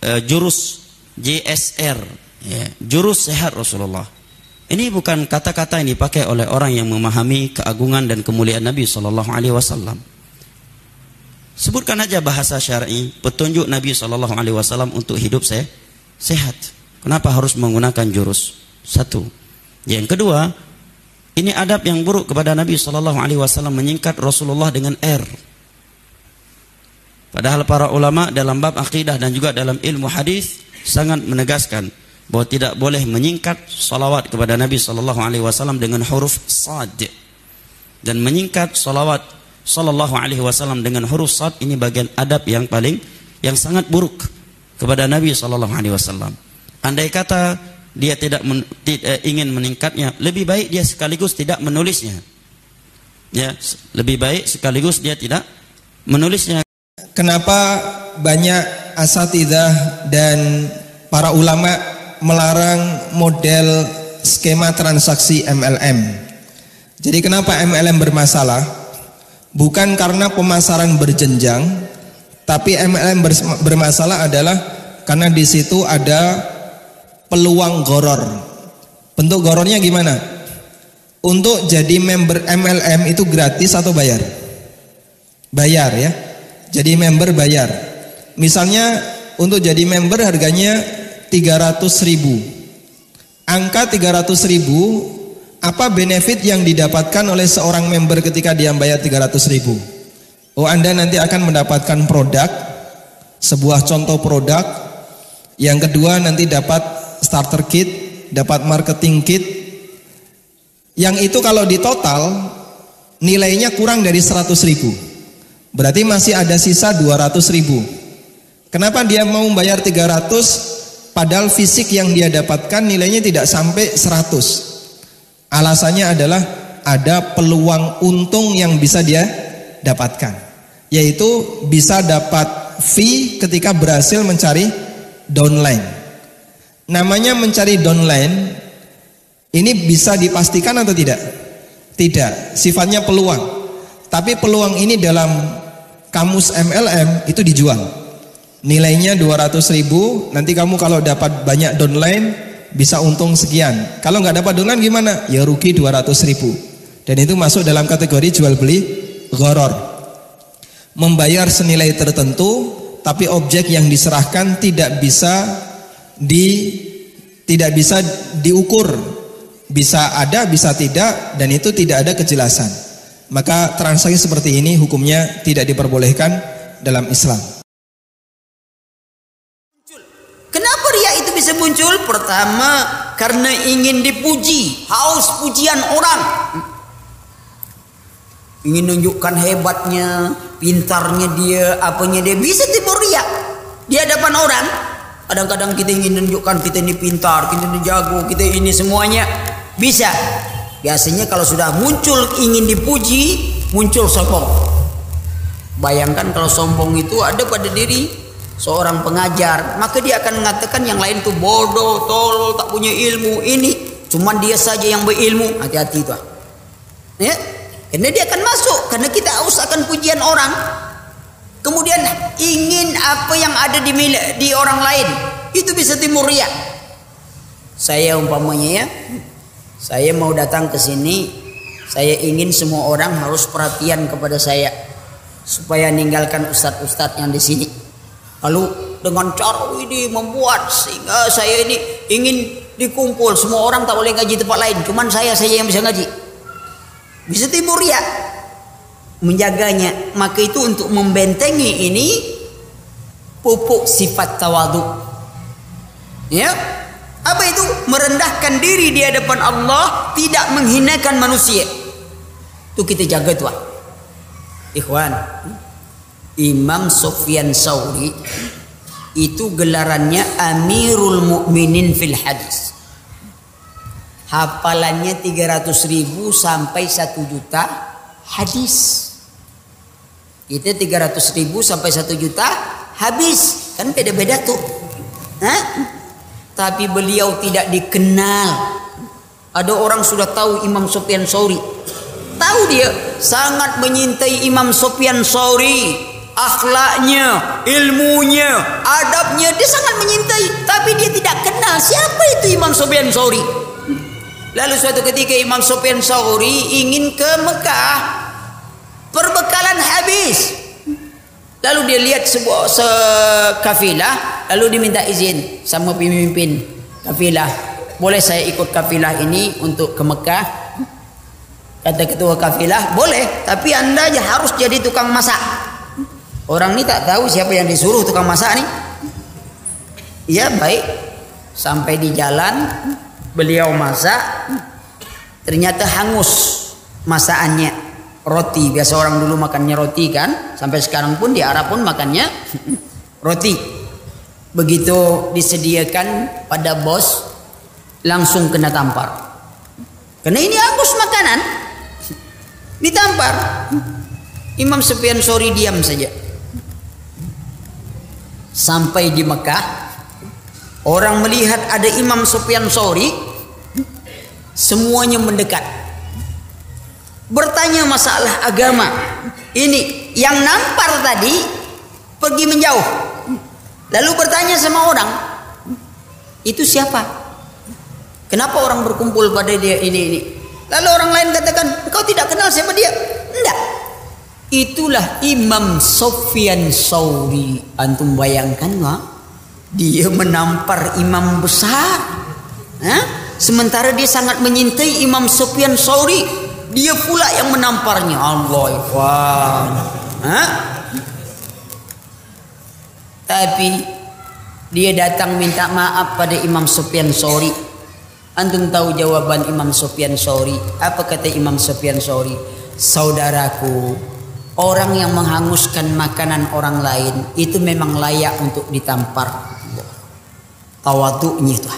E, jurus JSR. Ya, jurus sehat Rasulullah. Ini bukan kata-kata yang dipakai oleh orang yang memahami keagungan dan kemuliaan Nabi Shallallahu Alaihi Wasallam. Sebutkan aja bahasa syar'i, petunjuk Nabi Shallallahu Alaihi Wasallam untuk hidup saya sehat. Kenapa harus menggunakan jurus? Satu. Yang kedua, ini adab yang buruk kepada Nabi Shallallahu Alaihi Wasallam menyingkat Rasulullah dengan R. Padahal para ulama dalam bab akidah dan juga dalam ilmu hadis sangat menegaskan bahwa tidak boleh menyingkat salawat kepada Nabi sallallahu alaihi wasallam dengan huruf sad dan menyingkat salawat sallallahu alaihi wasallam dengan huruf sad ini bagian adab yang paling yang sangat buruk kepada Nabi sallallahu alaihi wasallam. Andai kata dia tidak men, eh, ingin meningkatnya, lebih baik dia sekaligus tidak menulisnya. Ya, lebih baik sekaligus dia tidak menulisnya. Kenapa banyak asatidah dan para ulama melarang model skema transaksi MLM. Jadi kenapa MLM bermasalah? Bukan karena pemasaran berjenjang, tapi MLM bermasalah adalah karena di situ ada peluang goror. Bentuk gorornya gimana? Untuk jadi member MLM itu gratis atau bayar? Bayar ya. Jadi member bayar. Misalnya untuk jadi member harganya 300 ribu. Angka 300 ribu apa benefit yang didapatkan oleh seorang member ketika dia bayar 300 ribu? Oh anda nanti akan mendapatkan produk sebuah contoh produk. Yang kedua nanti dapat starter kit dapat marketing kit. Yang itu kalau di total nilainya kurang dari 100 ribu. Berarti masih ada sisa 200 ribu. Kenapa dia mau bayar 300 Padahal fisik yang dia dapatkan nilainya tidak sampai 100. Alasannya adalah ada peluang untung yang bisa dia dapatkan. Yaitu bisa dapat fee ketika berhasil mencari downline. Namanya mencari downline ini bisa dipastikan atau tidak? Tidak, sifatnya peluang. Tapi peluang ini dalam kamus MLM itu dijual nilainya 200 ribu nanti kamu kalau dapat banyak downline bisa untung sekian. Kalau nggak dapat downline gimana? Ya rugi 200 ribu. Dan itu masuk dalam kategori jual beli goror. Membayar senilai tertentu tapi objek yang diserahkan tidak bisa di tidak bisa diukur. Bisa ada, bisa tidak, dan itu tidak ada kejelasan. Maka transaksi seperti ini hukumnya tidak diperbolehkan dalam Islam. Kenapa ria itu bisa muncul? Pertama, karena ingin dipuji, haus pujian orang. Ingin nunjukkan hebatnya, pintarnya dia, apanya dia bisa timbul ria di hadapan orang. Kadang-kadang kita ingin menunjukkan kita ini pintar, kita ini jago, kita ini semuanya bisa. Biasanya kalau sudah muncul ingin dipuji, muncul sombong. Bayangkan kalau sombong itu ada pada diri seorang pengajar, maka dia akan mengatakan yang lain itu bodoh, tolol, tak punya ilmu. Ini cuman dia saja yang berilmu. Hati-hati itu. Ya, karena dia akan masuk karena kita haus akan pujian orang. Kemudian ingin apa yang ada di milik di orang lain itu bisa timur ria. Saya umpamanya ya, saya mau datang ke sini, saya ingin semua orang harus perhatian kepada saya supaya ninggalkan ustadz-ustadz yang di sini. Lalu dengan cara ini membuat sehingga saya ini ingin dikumpul. Semua orang tak boleh ngaji tempat lain, cuman saya saja yang bisa ngaji. Bisa timur ya menjaganya. Maka itu untuk membentengi ini pupuk sifat tawadu. Ya. Apa itu? Merendahkan diri di hadapan Allah tidak menghinakan manusia. Itu kita jaga tuan. Ikhwan Imam Sufyan Sauri itu gelarannya Amirul Mukminin fil hadis hafalannya 300 ribu sampai 1 juta hadis kita 300 ribu sampai 1 juta habis. Kan beda-beda tuh. Hah? Tapi beliau tidak dikenal. Ada orang sudah tahu Imam Sufyan Sauri. Tahu dia sangat menyintai Imam Sufyan Sauri. Akhlaknya, ilmunya, adabnya dia sangat menyintai. Tapi dia tidak kenal siapa itu Imam Sufyan Sauri. Lalu suatu ketika Imam Sufyan Sauri ingin ke Mekah perbekalan habis lalu dia lihat sebuah sekafilah lalu diminta izin sama pemimpin kafilah boleh saya ikut kafilah ini untuk ke Mekah kata ketua kafilah boleh tapi anda harus jadi tukang masak orang ini tak tahu siapa yang disuruh tukang masak nih ya baik. Sampai di jalan beliau masak. Ternyata hangus masakannya. Roti. Biasa orang dulu makannya roti kan. Sampai sekarang pun di Arab pun makannya roti. Begitu disediakan pada bos langsung kena tampar. Karena ini angus makanan. Ditampar. Imam Sufyan Sori diam saja sampai di Mekah orang melihat ada Imam Sufyan Sori semuanya mendekat bertanya masalah agama. Ini yang nampar tadi pergi menjauh. Lalu bertanya sama orang, itu siapa? Kenapa orang berkumpul pada dia ini ini? Lalu orang lain katakan, kau tidak kenal siapa dia? Tidak. Itulah Imam Sofyan Sauri. Antum bayangkan wah? Dia menampar imam besar. Hah? Sementara dia sangat menyintai Imam Sofyan Sauri dia pula yang menamparnya Allah ikhwan tapi dia datang minta maaf pada Imam Sufyan Sori antum tahu jawaban Imam Sufyan Sori apa kata Imam Sufyan Sori saudaraku orang yang menghanguskan makanan orang lain itu memang layak untuk ditampar. Tawaduknya itu.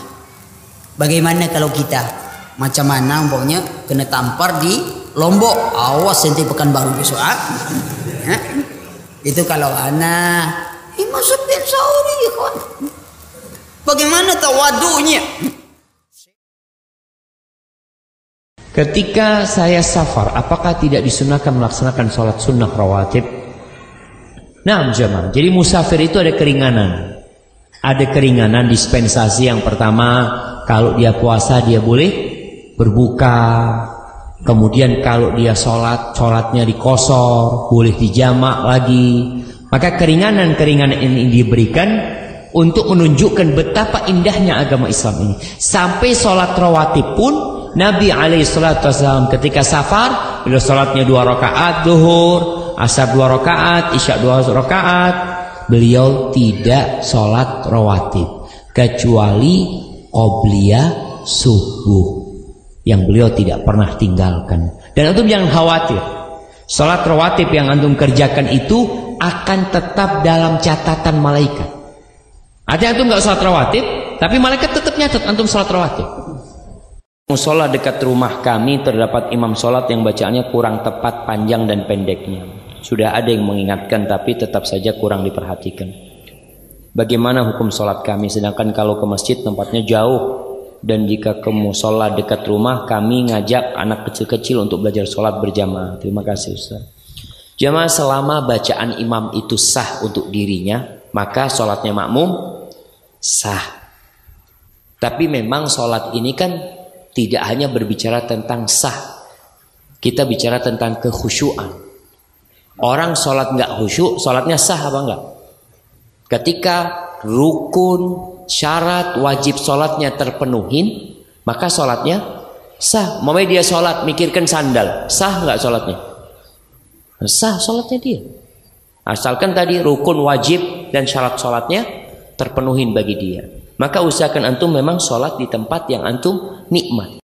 Bagaimana kalau kita? Macam mana umpamanya kena tampar di Lombok? Awas nanti pekan baru besok ah. ya. itu kalau anak Imam Sufyan Sauri kawan. Bagaimana tawadunya Ketika saya safar, apakah tidak disunahkan melaksanakan sholat sunnah rawatib? Nah, jemaah. Jadi musafir itu ada keringanan. Ada keringanan dispensasi yang pertama, kalau dia puasa dia boleh berbuka kemudian kalau dia sholat sholatnya dikosor boleh dijamak lagi maka keringanan-keringanan ini diberikan untuk menunjukkan betapa indahnya agama Islam ini sampai sholat rawatib pun Nabi alaihi salatu wasallam ketika safar, beliau salatnya dua rakaat duhur, asar dua rakaat, isya dua rakaat. Beliau tidak salat rawatib kecuali qobliyah subuh yang beliau tidak pernah tinggalkan. Dan antum jangan khawatir. Salat rawatib yang antum kerjakan itu akan tetap dalam catatan malaikat. Artinya antum nggak salat rawatib, tapi malaikat tetap nyatat antum salat rawatib. Musola dekat rumah kami terdapat imam sholat yang bacaannya kurang tepat panjang dan pendeknya. Sudah ada yang mengingatkan tapi tetap saja kurang diperhatikan. Bagaimana hukum sholat kami? Sedangkan kalau ke masjid tempatnya jauh dan jika ke musola dekat rumah kami ngajak anak kecil-kecil untuk belajar sholat berjamaah. Terima kasih Ustaz. Jamaah selama bacaan imam itu sah untuk dirinya, maka sholatnya makmum sah. Tapi memang sholat ini kan tidak hanya berbicara tentang sah. Kita bicara tentang kekhusyuan. Orang sholat nggak khusyuk, sholatnya sah apa enggak? Ketika rukun, syarat, wajib sholatnya terpenuhin, maka sholatnya sah. Mau dia sholat mikirkan sandal, sah nggak sholatnya? Sah sholatnya dia. Asalkan tadi rukun wajib dan syarat sholatnya terpenuhin bagi dia. Maka usahakan antum memang sholat di tempat yang antum nikmat.